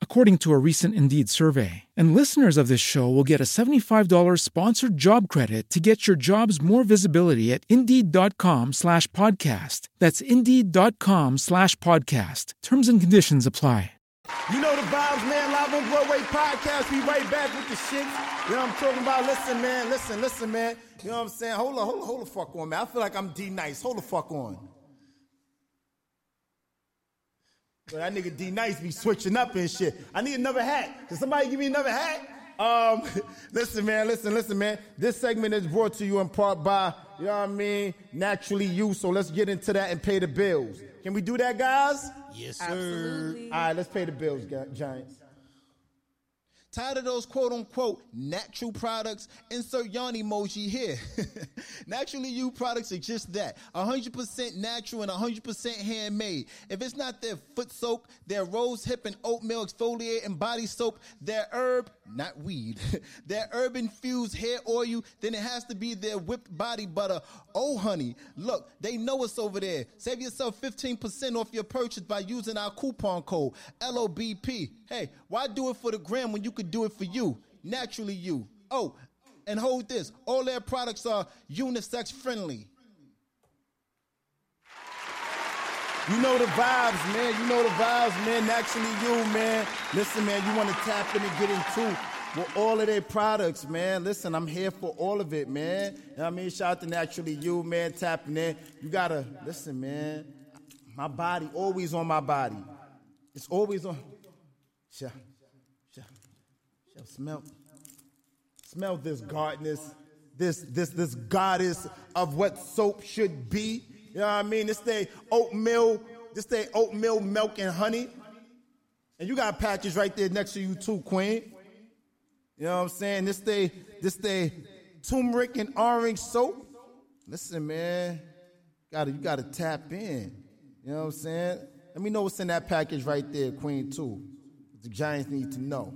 according to a recent Indeed survey. And listeners of this show will get a $75 sponsored job credit to get your jobs more visibility at Indeed.com slash podcast. That's Indeed.com slash podcast. Terms and conditions apply. You know the vibes, man. Live on Broadway podcast. We right back with the shit. You know what I'm talking about? Listen, man. Listen, listen, man. You know what I'm saying? Hold on, hold on, hold the fuck on, man. I feel like I'm D nice. Hold the fuck on. But that nigga D nice be switching up and shit. I need another hat. Can somebody give me another hat? Um, listen, man. Listen, listen, man. This segment is brought to you in part by, you know what I mean, naturally you. So let's get into that and pay the bills. Can we do that, guys? Yes, sir. Absolutely. All right, let's pay the bills, Gi- Giants. Tired of those quote unquote natural products? Insert yawn emoji here. Naturally, you products are just that 100% natural and 100% handmade. If it's not their foot soap, their rose hip and oatmeal exfoliate and body soap, their herb, not weed, their urban infused hair oil, then it has to be their whipped body butter. Oh, honey, look, they know it's over there. Save yourself 15% off your purchase by using our coupon code LOBP. Hey, why do it for the gram when you could do it for you? Naturally, you. Oh, and hold this all their products are unisex friendly. You know the vibes, man. You know the vibes, man. Naturally, you, man. Listen, man, you want to tap in and get into with all of their products, man. Listen, I'm here for all of it, man. You know I mean? Shout out to Naturally You, man, tapping in. You gotta, listen, man. My body, always on my body. It's always on. Shall, shall, shall smell. Smell this gardeners, this this this goddess of what soap should be. You know what I mean? This day oatmeal, this day oatmeal, milk and honey. And you got a package right there next to you too, Queen. You know what I'm saying? This day, this day, turmeric and orange soap. Listen, man, gotta you gotta tap in. You know what I'm saying? Let me know what's in that package right there, Queen too. The Giants need to know.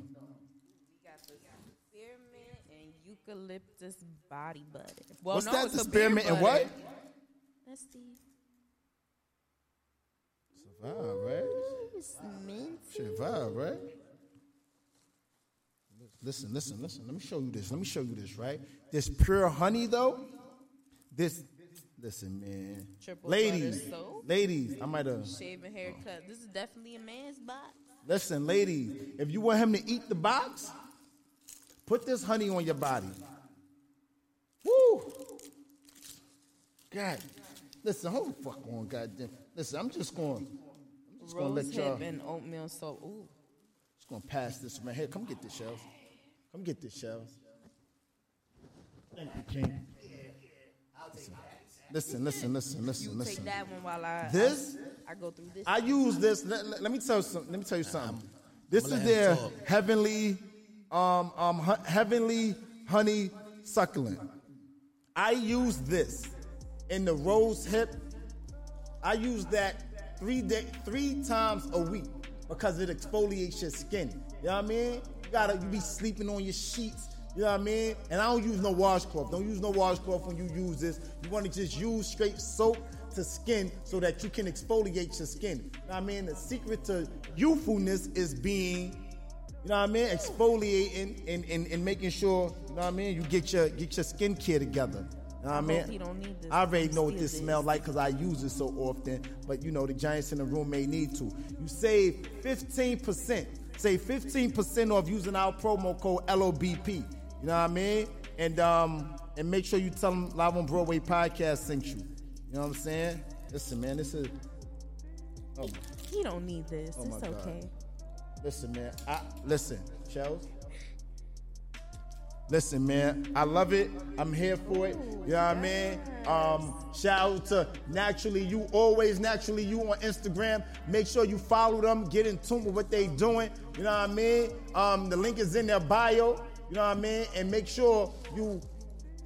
We got the spearmint and eucalyptus body butter. Well, What's no, that? The a spearmint and what? See. Vibe, right? It's vibe, right? Listen, listen, listen. Let me show you this. Let me show you this, right? This pure honey, though. This, listen, man. Triple ladies, ladies. I might have. Shaving haircut. This is definitely a man's box. Listen, ladies. If you want him to eat the box, put this honey on your body. Woo! God, listen. Hold the fuck on, goddamn. Listen, I'm just going. I'm just gonna let y'all. hip and oatmeal soap. Ooh. Just gonna pass this man. Here, come get this, shells. Come get this, shells. Thank you, King. Listen, listen, listen, listen, You listen. take that one while I This- I, I go through this. I use this. Let, let- let me tell you something. Let me tell you something. this I'ma is their talk. heavenly, um, um, hu- heavenly honey succulent. I use this in the rose hip. I use that three day, three times a week because it exfoliates your skin. You know what I mean? You gotta you be sleeping on your sheets. You know what I mean? And I don't use no washcloth. Don't use no washcloth when you use this. You want to just use straight soap to skin so that you can exfoliate your skin. You know what I mean? The secret to youthfulness is being you know what I mean? Exfoliating and, and, and making sure, you know what I mean, you get your get your skincare together. You know what I mean? don't need this I already know what this smells like because I use it so often. But you know, the giants in the room may need to. You save 15%. Save 15% off using our promo code LOBP. You know what I mean? And um and make sure you tell them Live on Broadway podcast sent you. You know what I'm saying? Listen, man, this is oh, he don't need this. Oh it's okay. Listen, man. I listen, Shells. Listen, man. I love it. I'm here for it. You know what I mean? Um, shout out to Naturally You, always Naturally You on Instagram. Make sure you follow them. Get in tune with what they doing. You know what I mean? Um, the link is in their bio. You know what I mean? And make sure you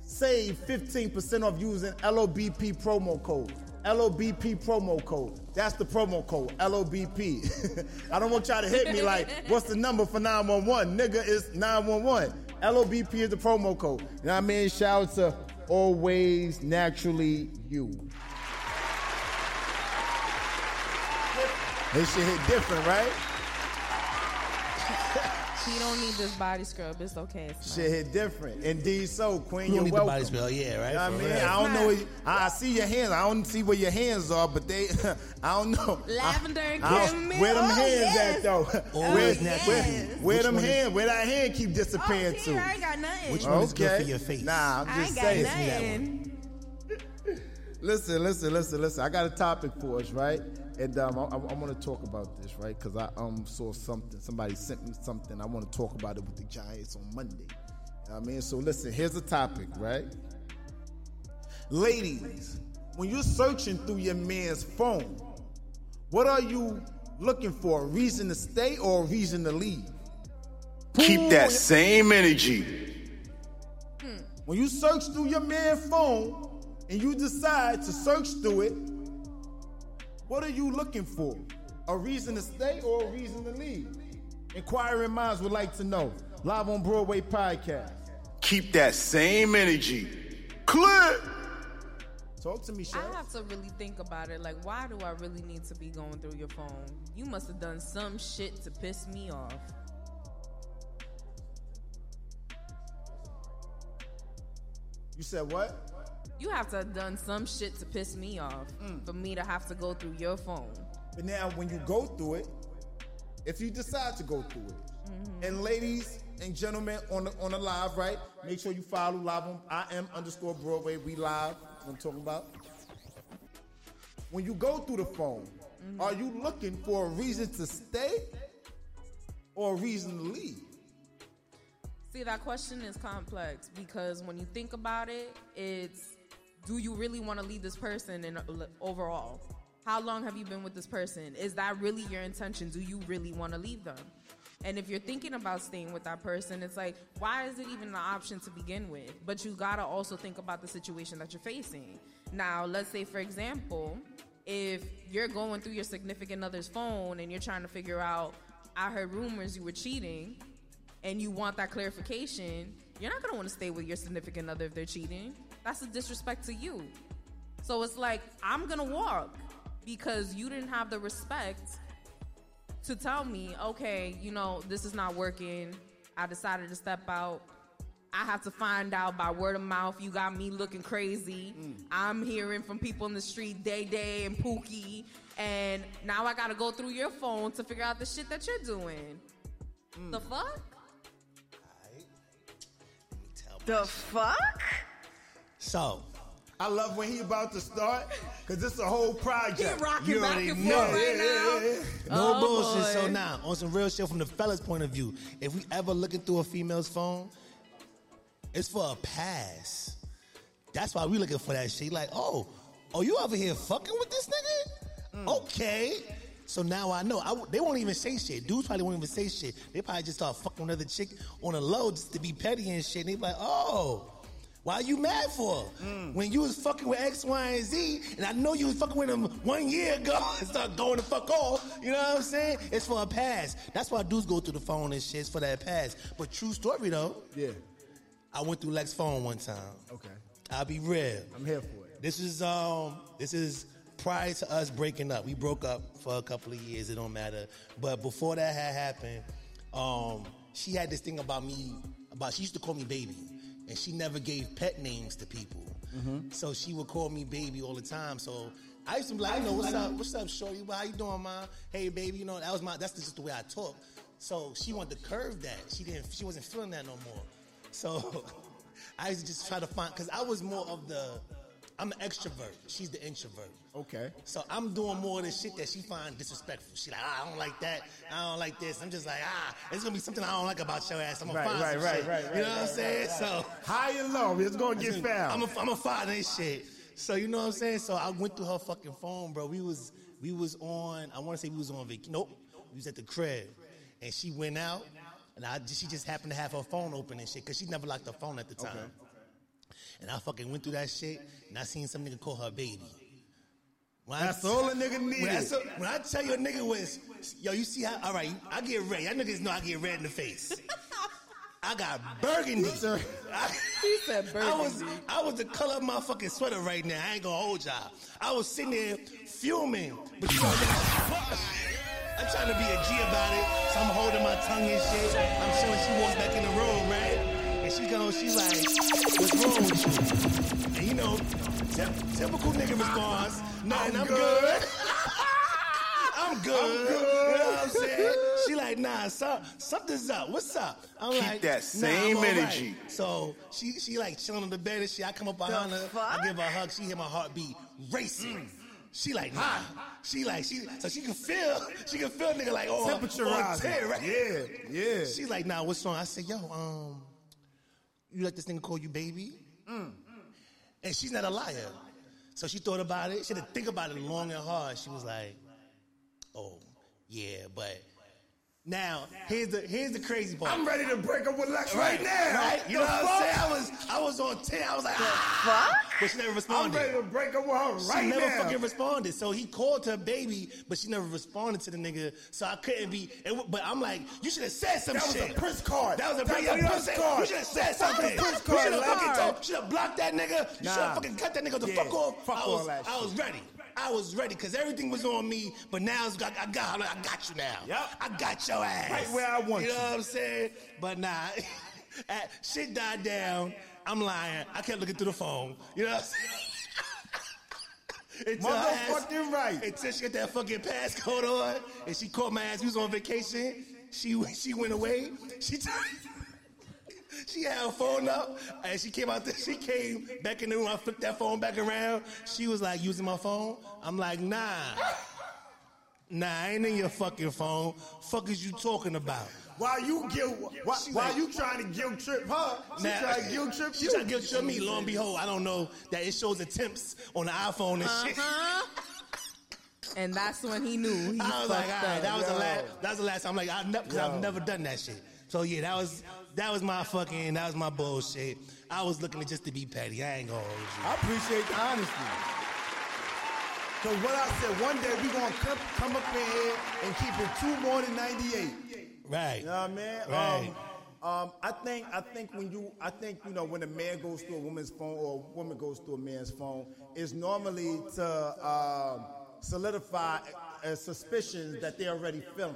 save 15% off using LOBP promo code. LOBP promo code. That's the promo code, LOBP. I don't want y'all to hit me like, what's the number for 911? Nigga, it's 911. LOBP is the promo code. You know what I mean? Shout out to Always Naturally You. This shit hit different, right? He don't need this body scrub. It's okay. It's Shit hit different. Indeed so, Queen. You You're don't need the body spell, yeah, right? You know what I mean? real. I don't know. Where, I I see your hands. I don't see where your hands are, but they. I don't know. Lavender and I- chamomile. Where them Oh, hands yes. at though? Always where, natural. where, where Which them hands? is- Where that hand keep Oh, disappearing here, to? I ain't got nothing. Which one is good for your face? Nah, I'm I just ain't got saying. nothing. Listen, listen, listen, listen. I got a topic for us, right? And um, I, I, want to talk about this, right? Because I um saw something. Somebody sent me something. I want to talk about it with the Giants on Monday. You know what I mean, so listen. Here's the topic, right? Ladies, when you're searching through your man's phone, what are you looking for? A reason to stay or a reason to leave? Keep that same energy. When you search through your man's phone and you decide to search through it, what are you looking for? A reason to stay or a reason to leave? Inquiring minds would like to know. Live on Broadway podcast. Keep that same energy. Clear. Talk to me, Shay. I have to really think about it. Like, why do I really need to be going through your phone? You must have done some shit to piss me off. You said what? You have to have done some shit to piss me off Mm. for me to have to go through your phone. But now, when you go through it, if you decide to go through it, Mm-hmm. and ladies and gentlemen on the on the live, right? Make sure you follow live on I am underscore Broadway. We live. I'm talking about. When you go through the phone, Mm-hmm. are you looking for a reason to stay or a reason to leave? See, that question is complex because when you think about it, it's do you really want to leave this person in uh, overall? How long have you been with this person? Is that really your intention? Do you really want to leave them? And if you're thinking about staying with that person, it's like, why is it even an option to begin with? But you gotta also think about the situation that you're facing. Now, let's say, for example, if you're going through your significant other's phone and you're trying to figure out, I heard rumors you were cheating, and you want that clarification, you're not gonna wanna stay with your significant other if they're cheating. That's a disrespect to you. So it's like, I'm gonna walk because you didn't have the respect to tell me, okay, you know, this is not working. I decided to step out. I have to find out by word of mouth. You got me looking crazy. I'm hearing from people in the street, Day Day and Pookie, and now I gotta go through your phone to figure out the shit that you're doing. The fuck? The fuck? So, I love when he about to start because it's a whole project. He rocking You back already and know. forth right Yeah, now. yeah, yeah. no Oh, bullshit. boy. So now, on some real shit from the fella's point of view, if we ever looking through a female's phone, it's for a pass. That's why we looking for that shit. Like, oh, oh, you over here fucking with this nigga? Mm. Okay. So now I know. I w they won't even say shit. Dudes probably won't even say shit. They probably just start fucking another chick on the low just to be petty and shit. And they be like, oh, why you mad for? When you was fucking with X, Y, and Z, and I know you was fucking with him one year ago and start going the fuck off. You know what I'm saying? It's for a pass. That's why dudes go through the phone and shit. It's for that pass. But true story though, Yeah. I went through Lex phone one time. Okay. I'll be real. I'm here for it. This is um this is prior to us breaking up. We broke up for a couple of years, it don't matter. But before that had happened, um, she had this thing about me about she used to call me baby. And she never gave pet names to people. Mm-hmm. So she would call me baby all the time. So I used to be like, you know, what's up, what's up, shorty? How you doing, ma? Hey baby, you know, that was my that's just the way I talk. So she wanted to curve that. She didn't she wasn't feeling that no more. So I used to just try to find because I was more of the I'm an extrovert. She's the introvert. Okay. So I'm doing more of the shit that she find disrespectful. She like, ah, I don't like that. I don't like this. I'm just like, ah, it's gonna be something I don't like about your ass. I'm gonna Right, find right, right, shit. right, You right, know what I'm right, saying? So High and low, it's gonna get found. I'm a, I'm a find this shit. So you know what I'm saying? So I went through her fucking phone, bro. We was we was on. I want to say we was on vacation. Nope, we was at the crib, and she went out, and I she just happened to have her phone open and shit because she never locked her phone at the time. And I fucking went through that shit, and I seen some nigga call her baby. When I- That's all a nigga needed. When I, so- when I tell you a nigga was, yo, you see how? All right, I get red. Y'all niggas know I get red in the face. I got burgundy. I, He said burgundy. I was. I was the color of my fucking sweater right now. I ain't gonna hold y'all. I was sitting there fuming, but you know, I'm trying to be a G about it, so I'm holding my tongue and shit. I'm showing she walks back in the room, right? And she goes, she's like, "What's wrong with you?" And you know, typical nigga response, "Nothing, I'm, good." I'm good. You know what I'm saying? She like, nah, so, something's up. What's up? I'm Keep like, that nah, same I'm all right. energy. So she she like chilling on the bed and shit. I come up behind her, I give her a hug. She hear my heartbeat racing. She like, nah. She like, she so she can feel, she can feel nigga like, oh, Temperature on rising. 10, right? Yeah, yeah. She like, nah, what's wrong? I said, yo, um, you let this nigga call you baby? Mm. And she's not a liar. So she thought about it. She had to think about it long and hard. She was like, oh, yeah, but now here's the here's the crazy part. I'm ready to break up with Lex right, now. Right? You The know what I'm saying? I was I was on 10. I was like, ah. But she never responded. I'm ready to break up with her She right now. She never fucking responded. So he called her baby, but she never responded to the nigga. So I couldn't be. It, but I'm like, you should have said some That was a Prince card. That was a That Prince, Prince card. card. You should have said That something. Prince You should have fucking told. Should have blocked that nigga. You should have fucking cut that nigga the Yeah. fuck off. Fuck I all was, that I was ready. I was ready because everything was on me. But now it's, I, I got, I got you now. Yep. I got your ass Right where I want you. You know what I'm saying? But nah, shit died down. I'm lying. I kept looking through the phone. You know what I'm saying? Until ass- Motherfucking right. Until she got that fucking passcode on, and she called my ass. We was on vacation. She she went away. She t- she had her phone up, and she came out. There, she came back in the room. I flipped that phone back around. She was like using my phone. I'm like, nah, nah, I ain't in your fucking phone. Fuck is you talking about? Why you guilt, while, She while like- you trying to guilt trip her, she Now- trying to guilt trip you. She you. trying to guilt trip me. Lo and behold, I don't know that it shows attempts on the iPhone and shit. Uh-huh. and that's when he knew. He I was like, all right, up. that was the last. That was the last time. I'm like, I never, cause I've never done that shit. So yeah, that was that was my fucking that was my bullshit. I was looking at just to be petty. I ain't gonna hold you. I appreciate the honesty. Cause what I said, one day we gonna come, come up in here and keep it two more than ninety eight. Right. You know what I mean? Right. Um, um, I think I think when you I think you know when a man goes through a woman's phone or a woman goes through a man's phone, it's normally to um, solidify uh, suspicions that they're already feeling,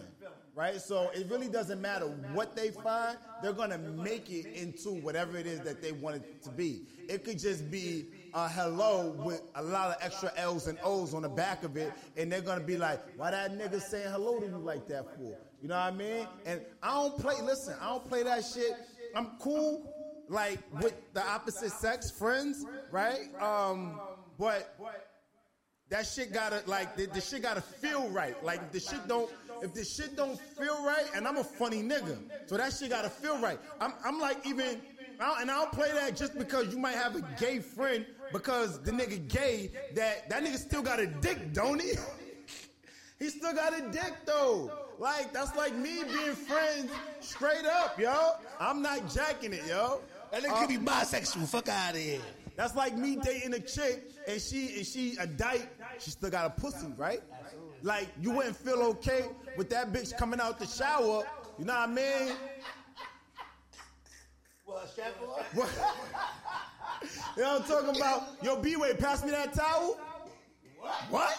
right? So it really doesn't matter what they find; they're gonna make it into whatever it is that they want it to be. It could just be a hello with a lot of extra L's and O's on the back of it, and they're gonna be like, "Why that nigga saying hello to you like that for?" You know what I mean? And I don't play. Listen, I don't play that shit. I'm cool, like with the opposite sex friends, right? Um, but that shit gotta like the, the shit gotta feel right. Like the shit don't if this shit don't feel right, and I'm a funny nigga, so that shit gotta feel right. I'm I'm like even. I don't- and I don't play that just because you might have a gay friend because the nigga gay that that nigga still got a dick, don't he? he still got a dick though. Like that's like me being friends straight up, yo. I'm not jacking it, yo. That nigga could be uh, bisexual. Fuck out of here. That's like me dating a chick and she and she a dyke, she still got a pussy, right? Like you wouldn't feel okay with that bitch coming out the shower, you know what I mean? Well, chef. What? you know what I'm talking about? Yo, B-Way, pass me that towel. What? What?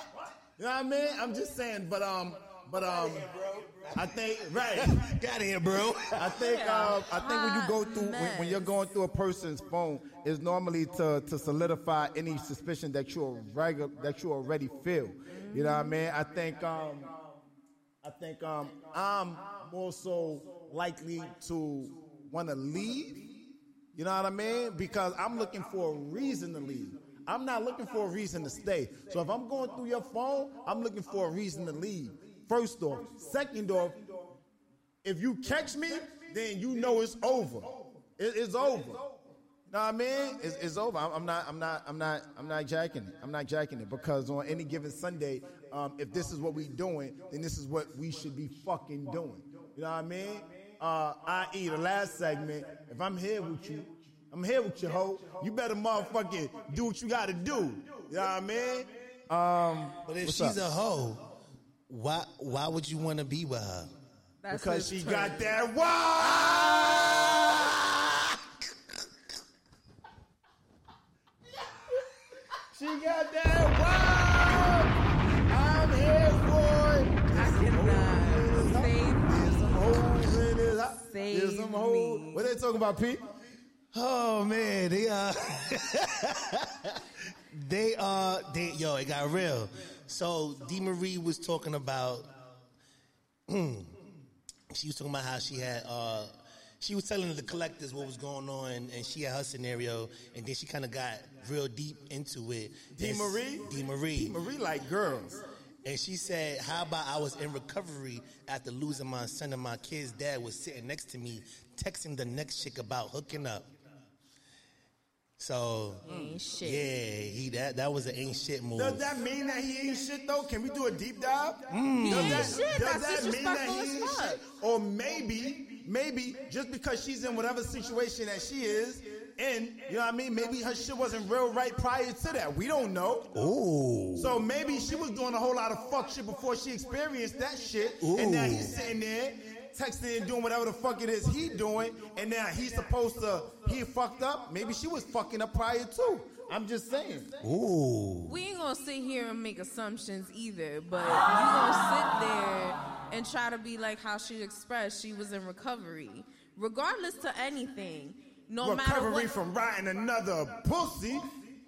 You know what I mean? I'm just saying, but um, but um, I think right. Got here, bro. I think um, I think when you go through when, when you're going through a person's phone, is normally to to solidify any suspicion that you regular that you already feel. You know what I mean? I think um, I think um, I'm more so likely to want to leave. You know what I mean? Because I'm looking for a reason to leave. I'm not looking for a reason to stay. So if I'm going through your phone, I'm looking for a reason to leave. First off. Second off, if you catch me, then you know it's over. It's over. You know I mean? It's, it's over. I'm, I'm not. I'm not. I'm not. I'm not jacking it. I'm not jacking it because on any given Sunday, um, if this is what we doing, then this is what we should be fucking doing. You know what I mean? Uh, I.e. the last segment. If I'm here with you, I'm here with you, hoe. You better motherfucking do what you got to do. You know what I mean? Um, But if she's up? a hoe, why why would you want to be with her? That's because she turn. got that wow. She got that wow. I'm here for it. I cannot save Some hoes in this. Save There's some hoes. me. What they talking about, Pete? Oh man, they uh they uh they yo, it got real. So D Marie was talking about she was talking about how she had uh she was telling the collectors what was going on and she had her scenario and then she kind of got real deep into it. D. And- Marie? D Marie. Marie like girls. And she said, How about I was in recovery after losing my son and my kid's dad was sitting next to me, texting the next chick about hooking up. So Ain't shit. yeah, he that that was an ain't shit move. Does that mean that he ain't shit though? Can we do a deep dive? Mm. Does that, shit. does That's that mean that disrespectful he ain't shit? Or maybe, maybe just because she's in whatever situation that she is in, you know what I mean? Maybe her shit wasn't real right prior to that. We don't know. Ooh. So maybe she was doing a whole lot of fuck shit before she experienced that shit. And now he's sitting there texting and doing whatever the fuck it is he doing. And now he's supposed to, he fucked up. Maybe she was fucking up prior too. I'm just saying. Ooh. We ain't gonna sit here and make assumptions either, but you gonna sit there and try to be like how she expressed she was in recovery, regardless to anything. No matter Recovery what. from riding another pussy.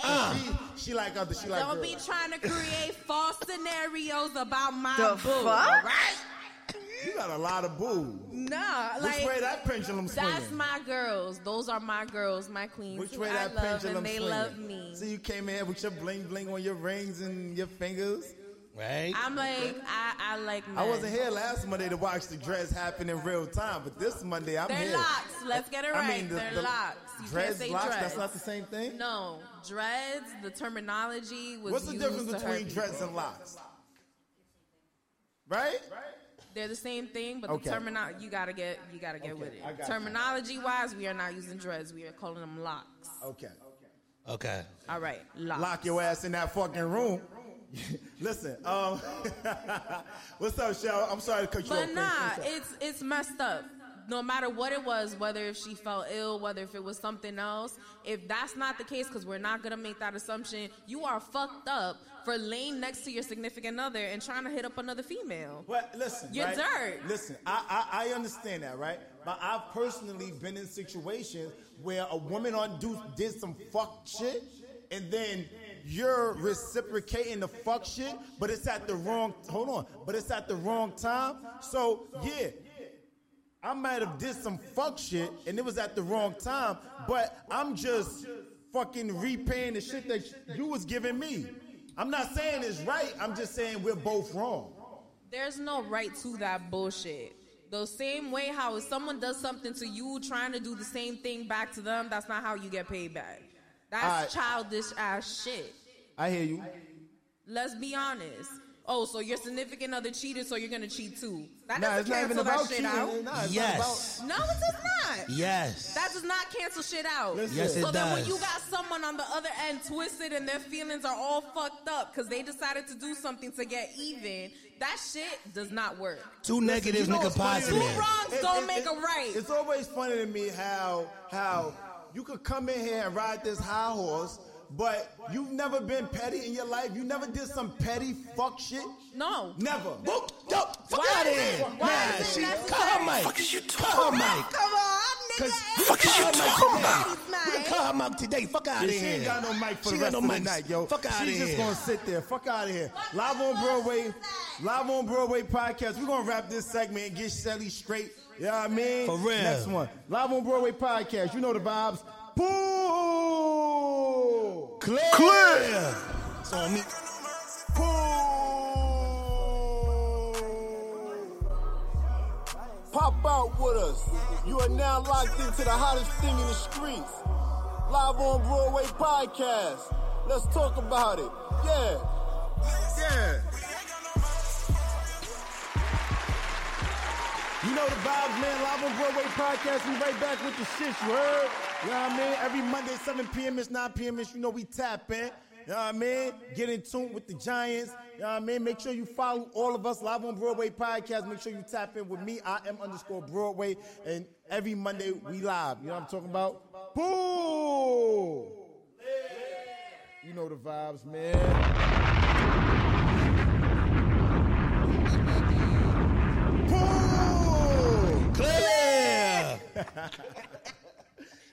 Uh. She, she like other, she like Don't be trying to create false scenarios about my The boo, fuck? right? You got a lot of boo. Nah, Which like way that pendulum swinging? that's my girls. Those are my girls, my queens. Which who way I that love pendulum and they swinging? love me. So you came in with your bling bling on your rings and your fingers. Right? I'm like I, I like men. I wasn't here last Monday to watch the dreads happen in real time, but this Monday I'm They're here. locks. Let's get it I right. mean, the- They're the locks. You can't dreads, say locks, dreads. that's not the same thing? No, dreads. The terminology was What's the used difference to hurt between people. dreads and locks? right? Right. They're the same thing, but Okay. the terminology you gotta get you gotta get with it. I got you. Terminology wise, we are not using dreads. We are calling them locks. Okay. Okay. All right, locks. Lock your ass in that fucking room. Listen, um, what's up, Shell? I'm sorry to cut you off. But nah, it's it's messed up. No matter what it was, whether if she felt ill, whether if it was something else, if that's not the case, because we're not gonna make that assumption, you are fucked up for laying next to your significant other and trying to hit up another female. But listen, You're right? dirt. Listen, I, I I understand that, right? But I've personally been in situations where a woman on do did some fuck shit, and then you're reciprocating the fuck shit, but it's at the wrong. Hold on, but it's at the wrong time. So yeah. I might have did some fuck shit and it was at the wrong time, but I'm just fucking repaying the shit that you was giving me. I'm not saying it's right. I'm just saying we're both wrong. There's no right to that bullshit. The same way how if someone does something to you, trying to do the same thing back to them, that's not how you get paid back. That's Alright. childish ass shit. I hear you. Let's be honest. Oh, so your significant other cheated, so you're gonna cheat too. That Nah, doesn't not even cancel that about shit cheating. out. Nah, it's Yes. No, it does not. Yes. That does not cancel shit out. Listen. Yes, it so then when does. you got someone on the other end twisted and their feelings are all fucked up because they decided to do something to get even, that shit does not work. Two negatives You know make a what's funny to positive. Two wrongs don't make a right. It's always funny to me how how you could come in here and ride this high horse, but you've never been petty in your life. You never did some petty fuck shit. No. Never. Whoa, yo, fuck out of here. it- why Nah, is it she necessary? call her mic. Call her mic. Come on, Cause nigga. fuck is you talking about? Ladies' We can call her mic today. Fuck out of here. she ain't got no mic for She the rest no of the night, yo. Fuck out of She's just gonna sit there. Fuck out of here. Live on Broadway, live on Broadway podcast. We're gonna wrap this segment and get Shelly straight. You know I mean? For real. Next one. Live on Broadway podcast. You know the vibes. Pull. Clear. Clear. It's on me. Pop out with us. You are now locked into the hottest thing in the streets. Live on Broadway podcast. Let's talk about it. Yeah. Yeah. You know the vibes, man. Live on Broadway podcast. We right back with the shit, you heard? You know what I mean? Every Monday, 7 p.m. It's 9 p.m. It's, you know, we tap in. You know what I mean? Get in tune with the Giants. You know what I mean? Make sure you follow all of us live on Broadway podcast. Make sure you tap in with me. I am underscore Broadway. And every Monday, we live. You know what I'm talking about? Boo! You know the vibes, man.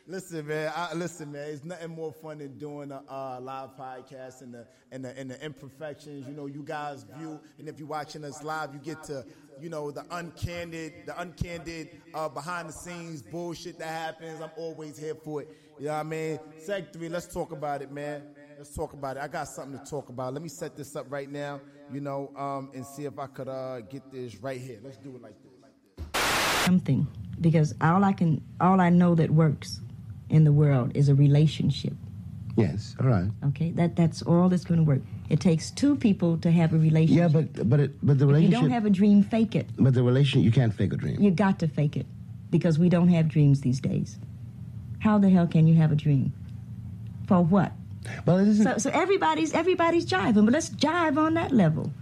Listen, man. I, listen, man. It's nothing more fun than doing a uh, live podcast and the and the and the imperfections. You know, you guys view, and if you're watching us live, you get to, you know, the uncandid, the uncandid uh, behind the scenes bullshit that happens. I'm always here for it. You know what I mean? Seg three. Let's talk about it, man. Let's talk about it. I got something to talk about. Let me set this up right now. You know, um, and see if I could uh, get this right here. Let's do it like this. something because all I can all I know that works in the world is a relationship. Yes, all right. Okay, that that's all that's going to work. It takes two people to have a relationship. Yeah, but but it, but the if you don't have a dream, fake it. but the relationship, you can't fake a dream. You got to fake it because we don't have dreams these days. How the hell can you have a dream? For what? Well, it isn't. So, so everybody's everybody's jiving, but let's jive on that level.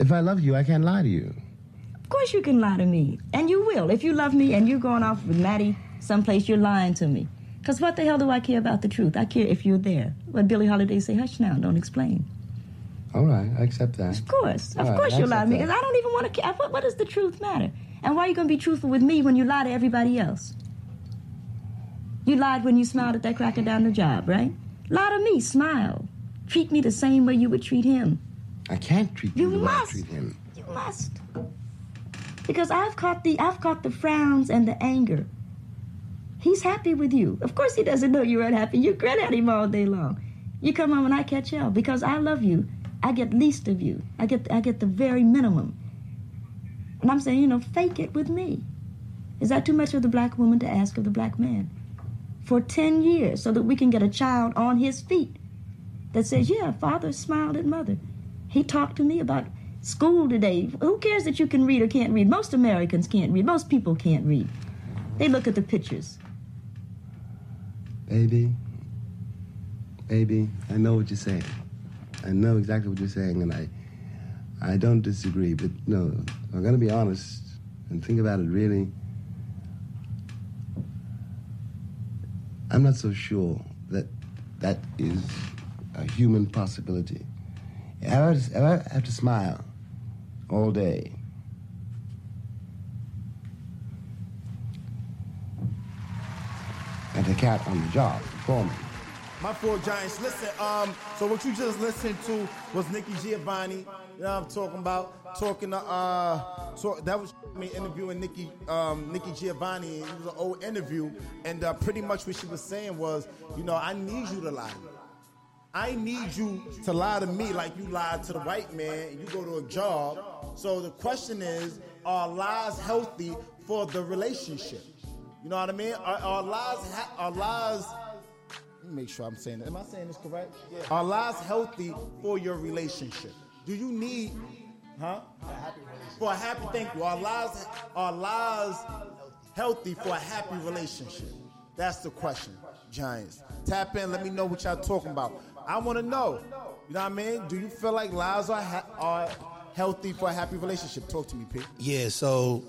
if I love you, I can't lie to you. Of course you can lie to me, and you will. If you love me and you're going off with Maddie someplace, you're lying to me. Because what the hell do I care about the truth? I care if you're there. What Billie Holiday say, hush now, don't explain. All right, I accept that. Of course, of All right, course you lie to me, because I don't even want to care. What, what does the truth matter? And why are you going to be truthful with me when you lie to everybody else? You lied when you smiled at that cracker down the job, right? Lie to me, smile. Treat me the same way you would treat him. I can't treat you, You the way I must. treat him. You must. Because I've caught the I've caught the frowns and the anger. He's happy with you. Of course he doesn't know you're unhappy. You grin at him all day long. You come home and I catch hell because I love you. I get least of you. I get I get the very minimum. And I'm saying, you know, fake it with me. Is that too much of the black woman to ask of the black man? For 10 years so that we can get a child on his feet that says, yeah, father smiled at mother. He talked to me about school today. Who cares that you can read or can't read? Most Americans can't read. Most people can't read. They look at the pictures. Baby, baby, I know what you're saying. I know exactly what you're saying, and I, I don't disagree. But no, I'm gonna be honest and think about it really. I'm not so sure that that is a human possibility. I, if I have to smile all day, and the cat on the job for me. My four giants. Listen, um, so what you just listened to was Nikki Giovanni. You know what I'm talking about? Talking to uh, so that was me interviewing Nikki, um, Nikki Giovanni. It was an old interview, and uh, pretty much what she was saying was, you know, I need you to lie. I need you to lie to me like you lied to the white man. And you go to a job. So the question is, are lies healthy for the relationship? You know what I mean? Are, are lies ha- are lies? Let me make sure I'm saying. Am I saying this correct? Are lies healthy for your relationship? Do you need, huh? For a happy. Thank you. Are lies are lies healthy for a happy relationship? That's the question, Giants. Tap in. Let me know what y'all talking about. I want to know. You know what I mean? Do you feel like lies are ha- are healthy for a happy relationship? Talk to me, Pete. Yeah, so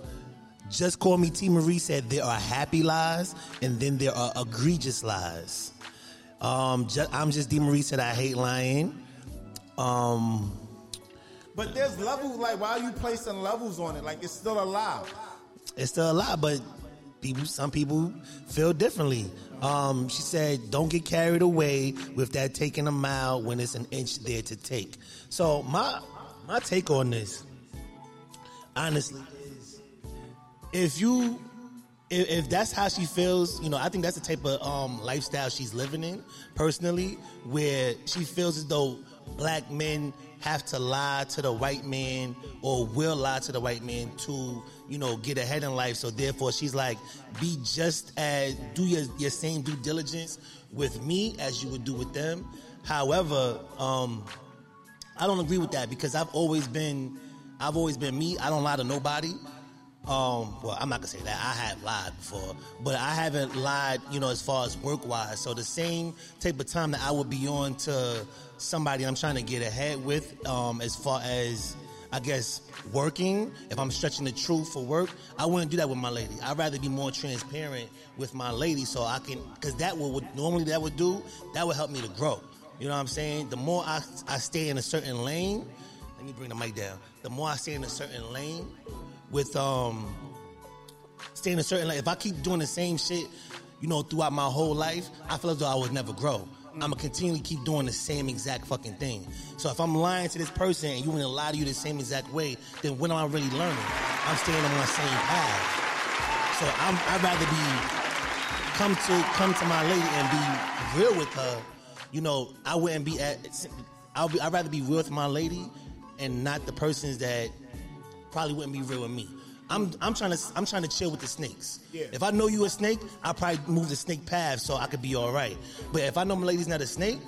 just call me T. Marie said there are happy lies and then there are egregious lies. Um, ju- I'm just D. Marie said I hate lying. Um, But there's levels. Like, why are you placing levels on it? Like, it's still a lie. it's still a lie, but people, some people feel differently. Um, she said, "Don't get carried away with that taking a mile when it's an inch there to take." So my my take on this, honestly, is if you if, if that's how she feels, you know, I think that's the type of um, lifestyle she's living in personally, where she feels as though black men have to lie to the white man or will lie to the white man to, you know, get ahead in life. So therefore, she's like, be just as do your your same due diligence with me as you would do with them. However, um, I don't agree with that because I've always been, I've always been me. I don't lie to nobody. Um, well, I'm not gonna say that. I have lied before, but I haven't lied, you know, as far as work wise. So the same type of time that I would be on to somebody I'm trying to get ahead with, um, as far as I guess working, if I'm stretching the truth for work, I wouldn't do that with my lady. I'd rather be more transparent with my lady so I can, because that would, would normally that would do, that would help me to grow. You know what I'm saying? The more I, I stay in a certain lane, let me bring the mic down. The more I stay in a certain lane with um stay in a certain lane, if I keep doing the same shit, you know, throughout my whole life, I feel as though I would never grow. I'm gonna continually keep doing the same exact fucking thing. So if I'm lying to this person and you want to lie to you the same exact way, then when am I really learning? I'm staying on my same path. So I'm, I'd rather be come to come to my lady and be real with her. You know, I wouldn't be at. I'll be. I'd rather be real with my lady, and not the persons that probably wouldn't be real with me. I'm I'm trying to I'm trying to chill with the snakes. Yeah. If I know you a snake, I'll probably move the snake path so I could be all right. But if I know my lady's not a snake,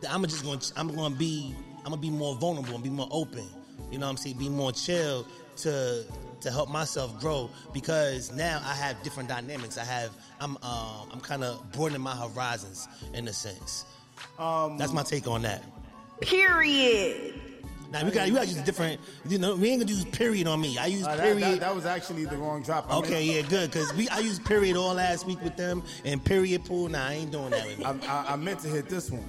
then I'm just going to I'm going to be I'm gonna be more vulnerable and be more open. You know what I'm saying? Be more chill to to help myself grow because now I have different dynamics. I have I'm uh, I'm kind of broadening my horizons in a sense. Um, That's my take on that. Period. Now we got you got to use different. You know, we ain't gonna use period on me. I use Uh, period. that, that was actually the wrong drop. I Okay, meant- yeah, good. Cause we I used period all last week with them and period pool. Nah, I ain't doing that with me. I, I, I meant to hit this one.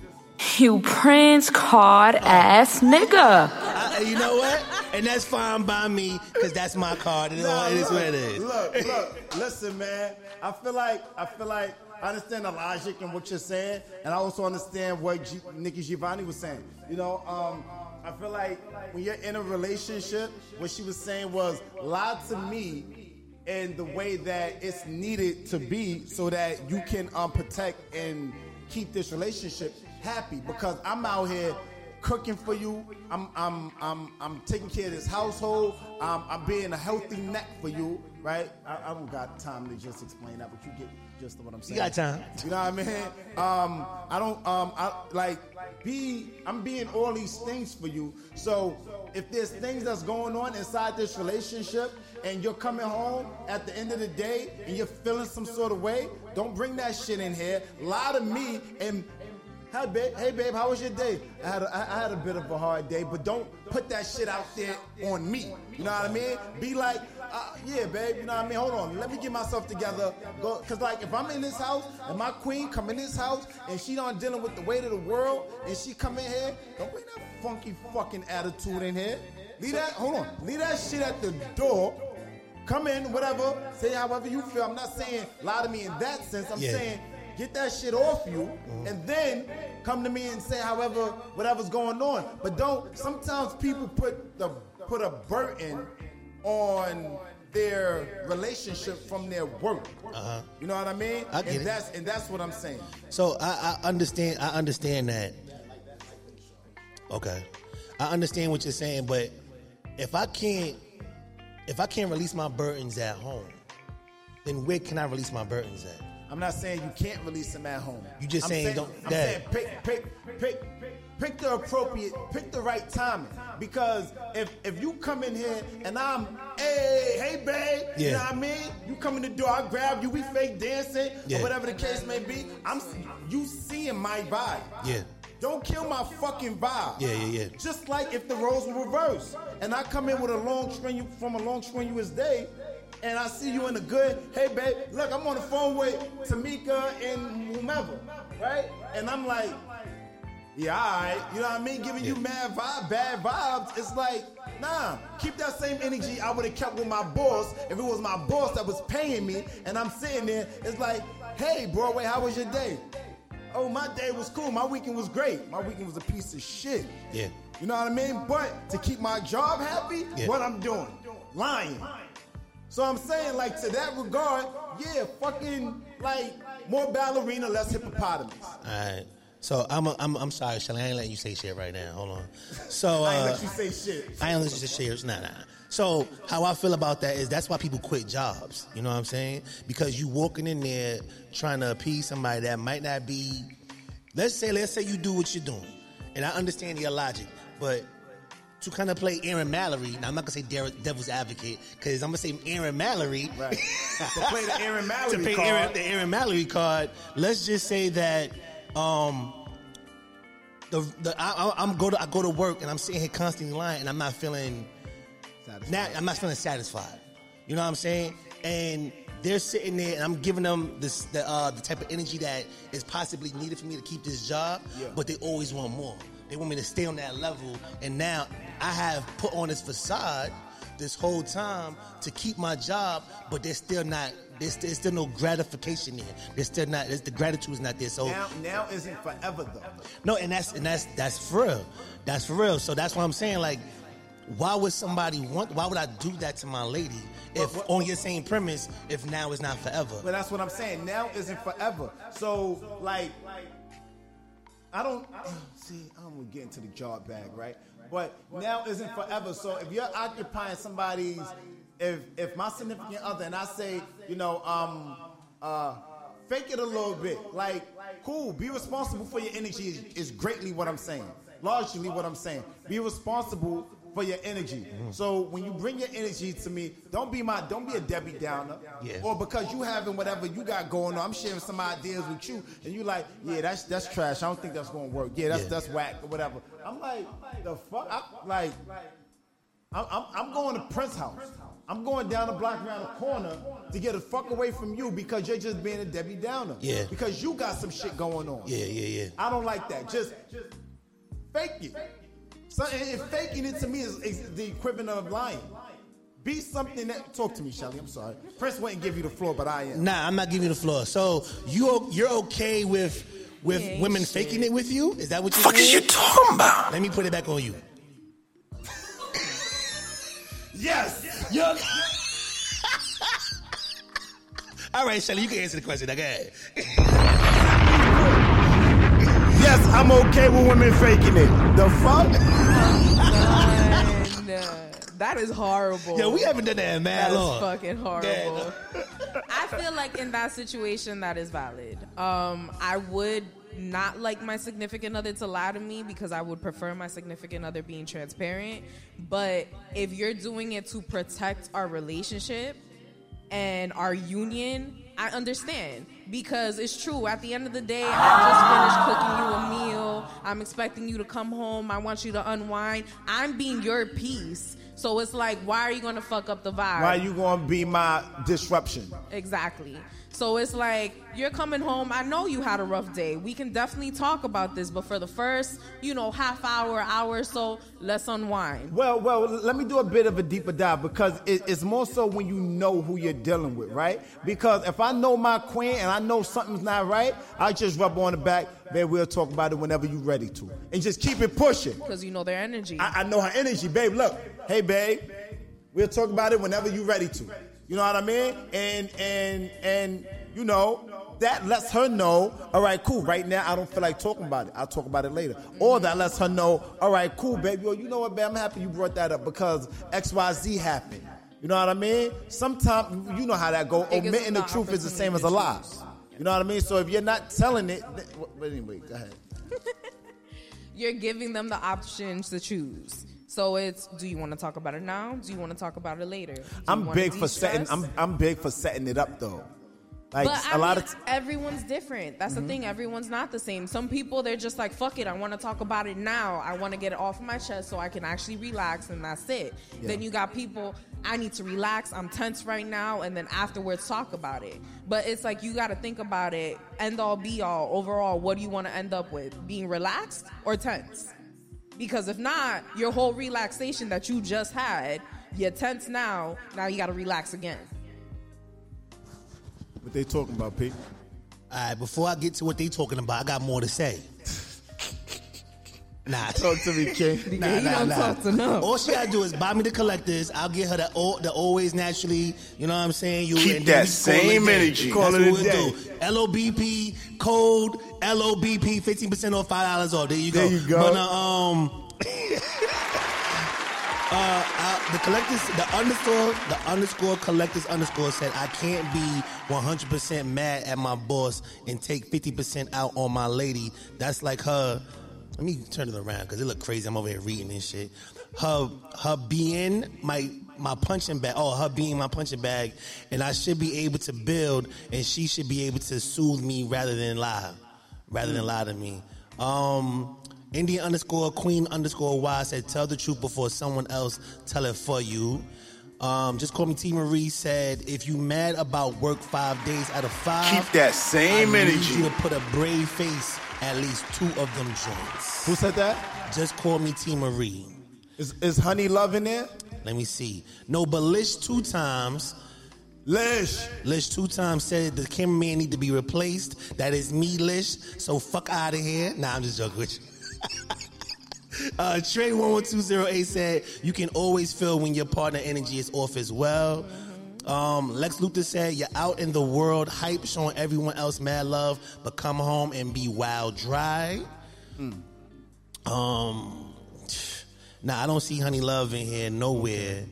You prince card ass nigga. I- you know what? And that's fine by me, cause that's my card. It, is- Nah, it is what it is. Look, look, listen, man. I feel like I feel like I understand the logic and what you're saying, and I also understand what G- Nikki Giovanni was saying. You know, um, I feel like when you're in a relationship, what she was saying was lie to me in the way that it's needed to be, so that you can um, protect and keep this relationship happy. Because I'm out here cooking for you. I'm I'm I'm I'm taking care of this household. I'm, I'm being a healthy neck for you, right? I, I don't got time to just explain that, but you get just what I'm saying. got time. You know what I mean? Um, I don't um, I like be. I'm being all these things for you. So if there's things that's going on inside this relationship, and you're coming home at the end of the day and you're feeling some sort of way, don't bring that shit in here. Lie to me and Hi, babe. Hey, babe. How was your day? I had a, I had a bit of a hard day, but don't put that shit out there on me. You know what I mean? Be like, uh, yeah, babe. You know what I mean? Hold on. Let me get myself together. Go, cause like if I'm in this house and my queen come in this house and she not dealing with the weight of the world and she come in here, don't bring that funky fucking attitude in here. Leave that. Hold on. Leave that shit at the door. Come in, whatever. Say however you feel. I'm not saying lie to me in that sense. I'm Yeah. saying get that shit off you, and then come to me and say however whatever's going on. But don't. Sometimes people put the put a burden on their relationship from their work. Uh-huh. You know what I mean? I get and it. that's and that's what I'm saying. So I, I understand. I understand that. Okay, I understand what you're saying, but if I can't, if I can't release my burdens at home, then where can I release my burdens at? I'm not saying you can't release them at home. You just I'm saying don't- I'm saying pick, pick, pick, pick the appropriate, pick the right timing. Because if if you come in here and I'm, hey, hey, babe, you know what I mean? You come in the door, I grab you, we fake dancing Yeah. or whatever the case may be. I'm, you seeing my vibe. Yeah, Don't kill my fucking vibe. yeah, yeah, yeah. Just like if the roles were reversed, and I come in with a long strenuous from a long strenuous day, and I see you in a good, hey babe, look, I'm on the phone with Tamika and whomever, right? And I'm like, yeah, all right, you know what I mean? Giving you mad vibe, bad vibes. It's like, nah, keep that same energy I would have kept with my boss if it was my boss that was paying me, and I'm sitting there. It's like, hey, Broadway, how was your day? Oh, my day was cool. My weekend was great. My weekend was a piece of shit. Yeah. You know what I mean? But to keep my job happy, Yeah. what I'm doing? Lying. So I'm saying, like, to that regard, yeah, fucking, like, more ballerina, less hippopotamus. All right. So I'm a, I'm I'm sorry, Shelly. I ain't letting you say shit right now. Hold on. So uh, I ain't let you say shit. I ain't let you say shit. Nah, nah. So how I feel about that is that's why people quit jobs. You know what I'm saying? Because you walking in there trying to appease somebody that might not be. Let's say let's say you do what you're doing, and I understand your logic, but to kind of play Aaron Mallory. Now I'm not gonna say devil's advocate because I'm gonna say Aaron Mallory. Right. to play the Aaron Mallory to play card. Aaron, the Aaron Mallory card. Let's just say that um, the the I, I'm go to I go to work and I'm sitting here constantly lying and I'm not feeling not I'm not feeling satisfied. You know what I'm saying? And they're sitting there and I'm giving them this the uh, the type of energy that is possibly needed for me to keep this job, Yeah. but they always want more. They want me to stay on that level, and now I have put on this facade this whole time to keep my job, but there's still not there's, there's still no gratification there. There's still not there's, the gratitude is not there. So Now, now isn't forever though. no, and that's and that's that's for real. That's for real. So that's what I'm saying. Like, why would somebody want? Why would I do that to my lady if But- on your same premise? If now is not forever. But that's what I'm saying. Now isn't forever. So like, I don't see. I'm gonna get into the job bag, right? But now isn't forever. So if you're occupying somebody's, if if my significant other and I say, you know, um, uh, fake it a little bit, like, cool, be responsible for your energy is, is greatly what I'm saying. Largely what I'm saying. Be responsible for your energy. Mm-hmm. So when you bring your energy to me, don't be my, don't be a Debbie Downer. Yeah. Or because you having whatever you got going on, I'm sharing some ideas with you, and you like, yeah, that's that's trash. I don't think that's gonna work. Yeah, that's Yeah. that's whack or whatever. I'm like, the fuck, I, like, I'm, I'm I'm going to Prince House. I'm going down the block around the corner to get the fuck away from you because you're just being a Debbie Downer. Yeah. Because you got some shit going on. Yeah, yeah, yeah. I don't like that. Just, just fake it. So, and, and faking it to me is, is the equivalent of lying. Be something that. Talk to me, Shelly. I'm sorry. Prince wouldn't give you the floor, but I am. Nah, I'm not giving you the floor. So you you're okay with with Yeah, women shit. faking it with you? Is that what you're Fuck is saying? you talking about? Let me put it back on you. Yes. Yo. All right, Shelly, you can answer the question. Now, go ahead. Yes, I'm okay with women faking it. The fuck? That is horrible. Yeah, we haven't done that in mad That is long. fucking horrible. I feel like in that situation, that is valid. Um, I would not like my significant other to lie to me because I would prefer my significant other being transparent. But if you're doing it to protect our relationship and our union, I understand because it's true. At the end of the day, I just finished cooking you a meal. I'm expecting you to come home. I want you to unwind. I'm being your piece. So it's like, why are you going to fuck up the vibe? Why are you gonna be my disruption? Exactly. So it's like you're coming home. I know you had a rough day. We can definitely talk about this, but for the first, you know, half hour, hour or so, let's unwind. Well, well, let me do a bit of a deeper dive because it, it's more so when you know who you're dealing with, right? Because if I know my queen and I know something's not right, I just rub on the back, babe. We'll talk about it whenever you're ready to, and just keep it pushing. Because you know their energy. I, I know her energy, babe. Look, hey, babe, we'll talk about it whenever you're ready to. You know what I mean? And and and you know that lets her know. All right, cool. Right now, I don't feel like talking about it. I'll talk about it later. Or that lets her know. All right, cool, baby. Well, you know what, babe? I'm happy you brought that up because X Y Z happened. You know what I mean? Sometimes you know how that go. Omitting the truth is the same as a lie. You know what I mean? So if you're not telling it, then, but anyway, go ahead. You're giving them the options to choose. So it's do you want to talk about it now? Do you want to talk about it later? Do I'm big for setting. I'm I'm big for setting it up though. Like but a I lot mean, of. T- everyone's different. That's Mhm. the thing. Everyone's not the same. Some people they're just like, fuck it. I want to talk about it now. I want to get it off my chest so I can actually relax, and that's it. Yeah. Then you got people. I need to relax. I'm tense right now, and then afterwards talk about it. But it's like you got to think about it. End all, be all. Overall, what do you want to end up with? Being relaxed or tense? Because if not, your whole relaxation that you just had, you're tense now. Now you got to relax again. what they talking about, Pete? All right, before I get to what they talking about, I got more to say. Nah, talk to me, King. Nah, He nah, don't nah. talk to no. All she gotta do is buy me the collectors. I'll get her the, al- the always naturally. You know what I'm saying? You Keep and that then we call it same energy. That's Call what it a we'll day. do. LOBP code LOBP, fifteen percent off, five dollars off. There you go. There you go. But uh, um. Uh, uh, the collectors, the underscore, the underscore collectors underscore said, I can't be 100% mad at my boss and take 50% out on my lady. That's like her. Let me turn it around because it look crazy. I'm over here reading this shit. Her, her being my my punching bag. Oh, her being my punching bag, and I should be able to build, and she should be able to soothe me rather than lie, rather than lie to me. Um, Indian underscore Queen underscore Y said, "Tell the truth before someone else tell it for you." Um, just call me T Marie said, "If you mad about work five days out of five, Keep that same I need energy. you to put a brave face at least two of them joints." Who said that? Just call me T Marie. Is is Honey Love in there? Let me see. No, but Lish two times. Lish. Lish two times said the cameraman need to be replaced. That is me, Lish. So fuck out of here. Nah, I'm just joking with you. Uh, Trey one one two zero eight said you can always feel when your partner energy is off as well. Um, Lex Luthor said you're out in the world, hype, showing everyone else mad love, but come home and be wild dry. Um, nah, I don't see Honey Love in here nowhere,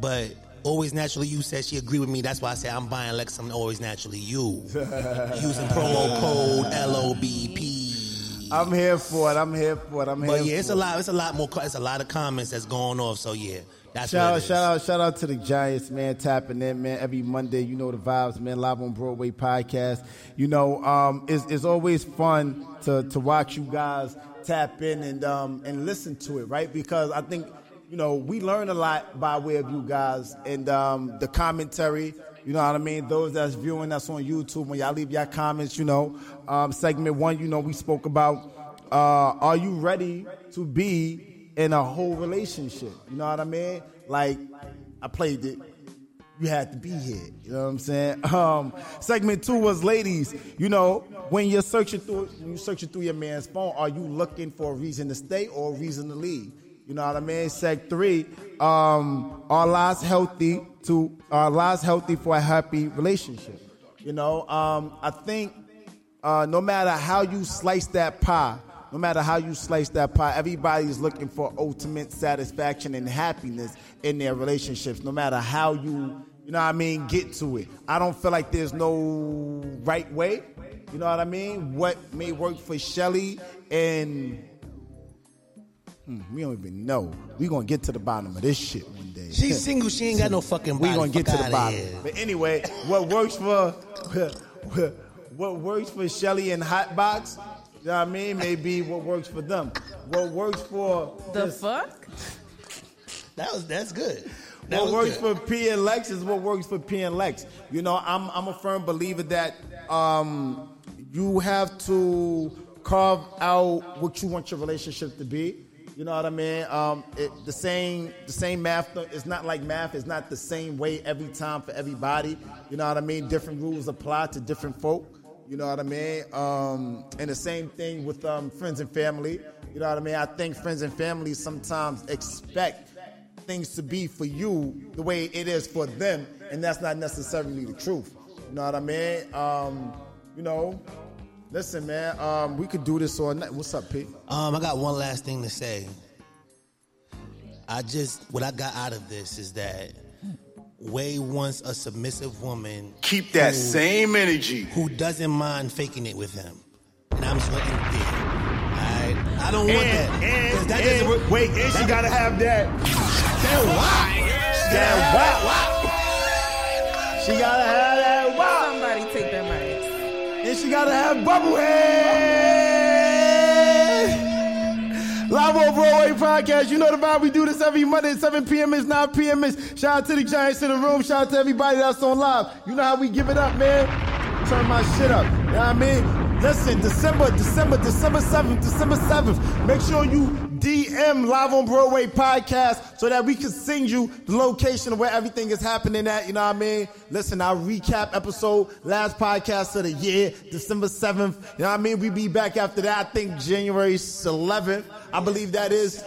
but. Always naturally, you said she agreed with me. That's why I said I'm buying Lex. I'm always naturally you, using promo code LOBP. I'm here for it. I'm here for it. I'm here. But yeah, for it's a lot. It's a lot more. It's a lot of comments that's going off. So yeah, that's shout out, shout out, shout out to the Giants, man, tapping in, man. Every Monday, you know the vibes, man. Live on Broadway podcast. You know, um, it's, it's always fun to to watch you guys tap in and um and listen to it, right? Because I think you know we learn a lot by way of you guys and um the commentary. You know what I mean? Those that's viewing us on YouTube, when y'all leave your comments, you know, um, segment one, you know, we spoke about uh, are you ready to be in a whole relationship? You know what I mean? Like, I played it. You had to be here. You know what I'm saying? Um, segment two was ladies. You know, when you're searching through, you're searching through your man's phone, are you looking for a reason to stay or a reason to leave? You know what I mean? Seg three, um, are lives healthy to are lives healthy for a happy relationship? You know, um, I think uh, no matter how you slice that pie, no matter how you slice that pie, everybody's looking for ultimate satisfaction and happiness in their relationships, no matter how you, you know what I mean, get to it. I don't feel like there's no right way. You know what I mean? What may work for Shelly and hmm, we don't even know. We gonna get to the bottom of this shit one day. She's single. She ain't got no fucking We gonna get to the bottom. here. But anyway, what works for what works for Shelly and Hotbox, you know what I mean, Maybe what works for them. What works for The this- fuck? That was that's good. That what works good. for P and Lex is what works for P and Lex. You know, I'm I'm a firm believer that um, you have to carve out what you want your relationship to be. You know what I mean? Um, it, the same the same math. th- It's not like math. It's not the same way every time for everybody. You know what I mean? Different rules apply to different folk. You know what I mean? Um, and the same thing with um, friends and family. You know what I mean? I think friends and family sometimes expect things to be for you the way it is for them, and that's not necessarily the truth. You know what I mean? Um, you know, listen, man, um, we could do this all night. What's up, Pete? Um, I got one last thing to say. I just what I got out of this is that Way wants a submissive woman. Keep that same energy. Who doesn't mind faking it with him. And I'm just letting it be. Alright? I don't want And- that. 'Cause and- that and- doesn't work. wait, and she gotta have that. That why? That wow. She gotta have that wow. Somebody take their mics. And she gotta have bubble head. Live on Broadway podcast. You know the vibe. We do this every Monday at 7 p.m. It's 9 p.m. It's shout out to the Giants in the room. Shout out to everybody that's on live. You know how we give it up, man. Turn my shit up. You know what I mean? Listen, December, December, December 7th, December 7th. Make sure you DM Live on Broadway podcast so that we can send you the location of where everything is happening at. You know what I mean? Listen, I'll recap episode, last podcast of the year, December 7th. You know what I mean? We be back after that, I think January 11th. I believe that is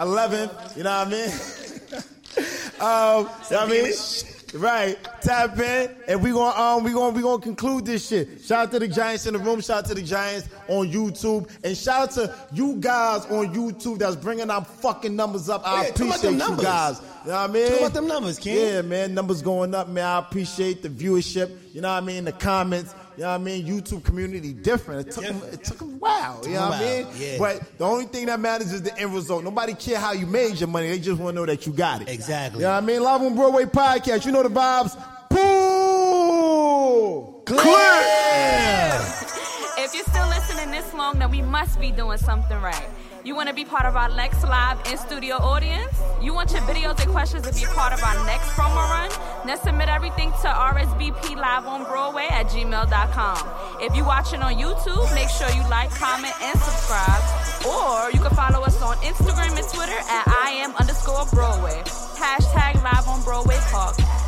11th. You know what I mean? um, you know what I mean? Right, tap in, and we gonna um we gonna we gonna conclude this shit. Shout out to the Giants in the room. Shout out to the Giants on YouTube, and shout out to you guys on YouTube that's bringing our fucking numbers up. I Yeah, appreciate you guys. You know what I mean? Talk about them numbers. Yeah, man, numbers going up, man. I appreciate the viewership. You know what I mean? The comments. You know what I mean? YouTube community different. It took, them, it took 'em a while. You know what I a mean? yeah. But the only thing that matters is the end result. Nobody care how you made your money. They just want to know that you got it. Exactly. You know what I mean? Live on Broadway podcast. You know the vibes. Pool clear. If you're still listening this long, then we must be doing something right. You want to be part of our Lex Live in studio audience? You want your videos and questions to be part of our next promo run? Then submit everything to RSVP Live on Broadway at gmail.com. If you're watching on YouTube, make sure you like, comment, and subscribe. Or you can follow us on Instagram and Twitter at I am underscore Broadway. Hashtag Live on Broadway podcast.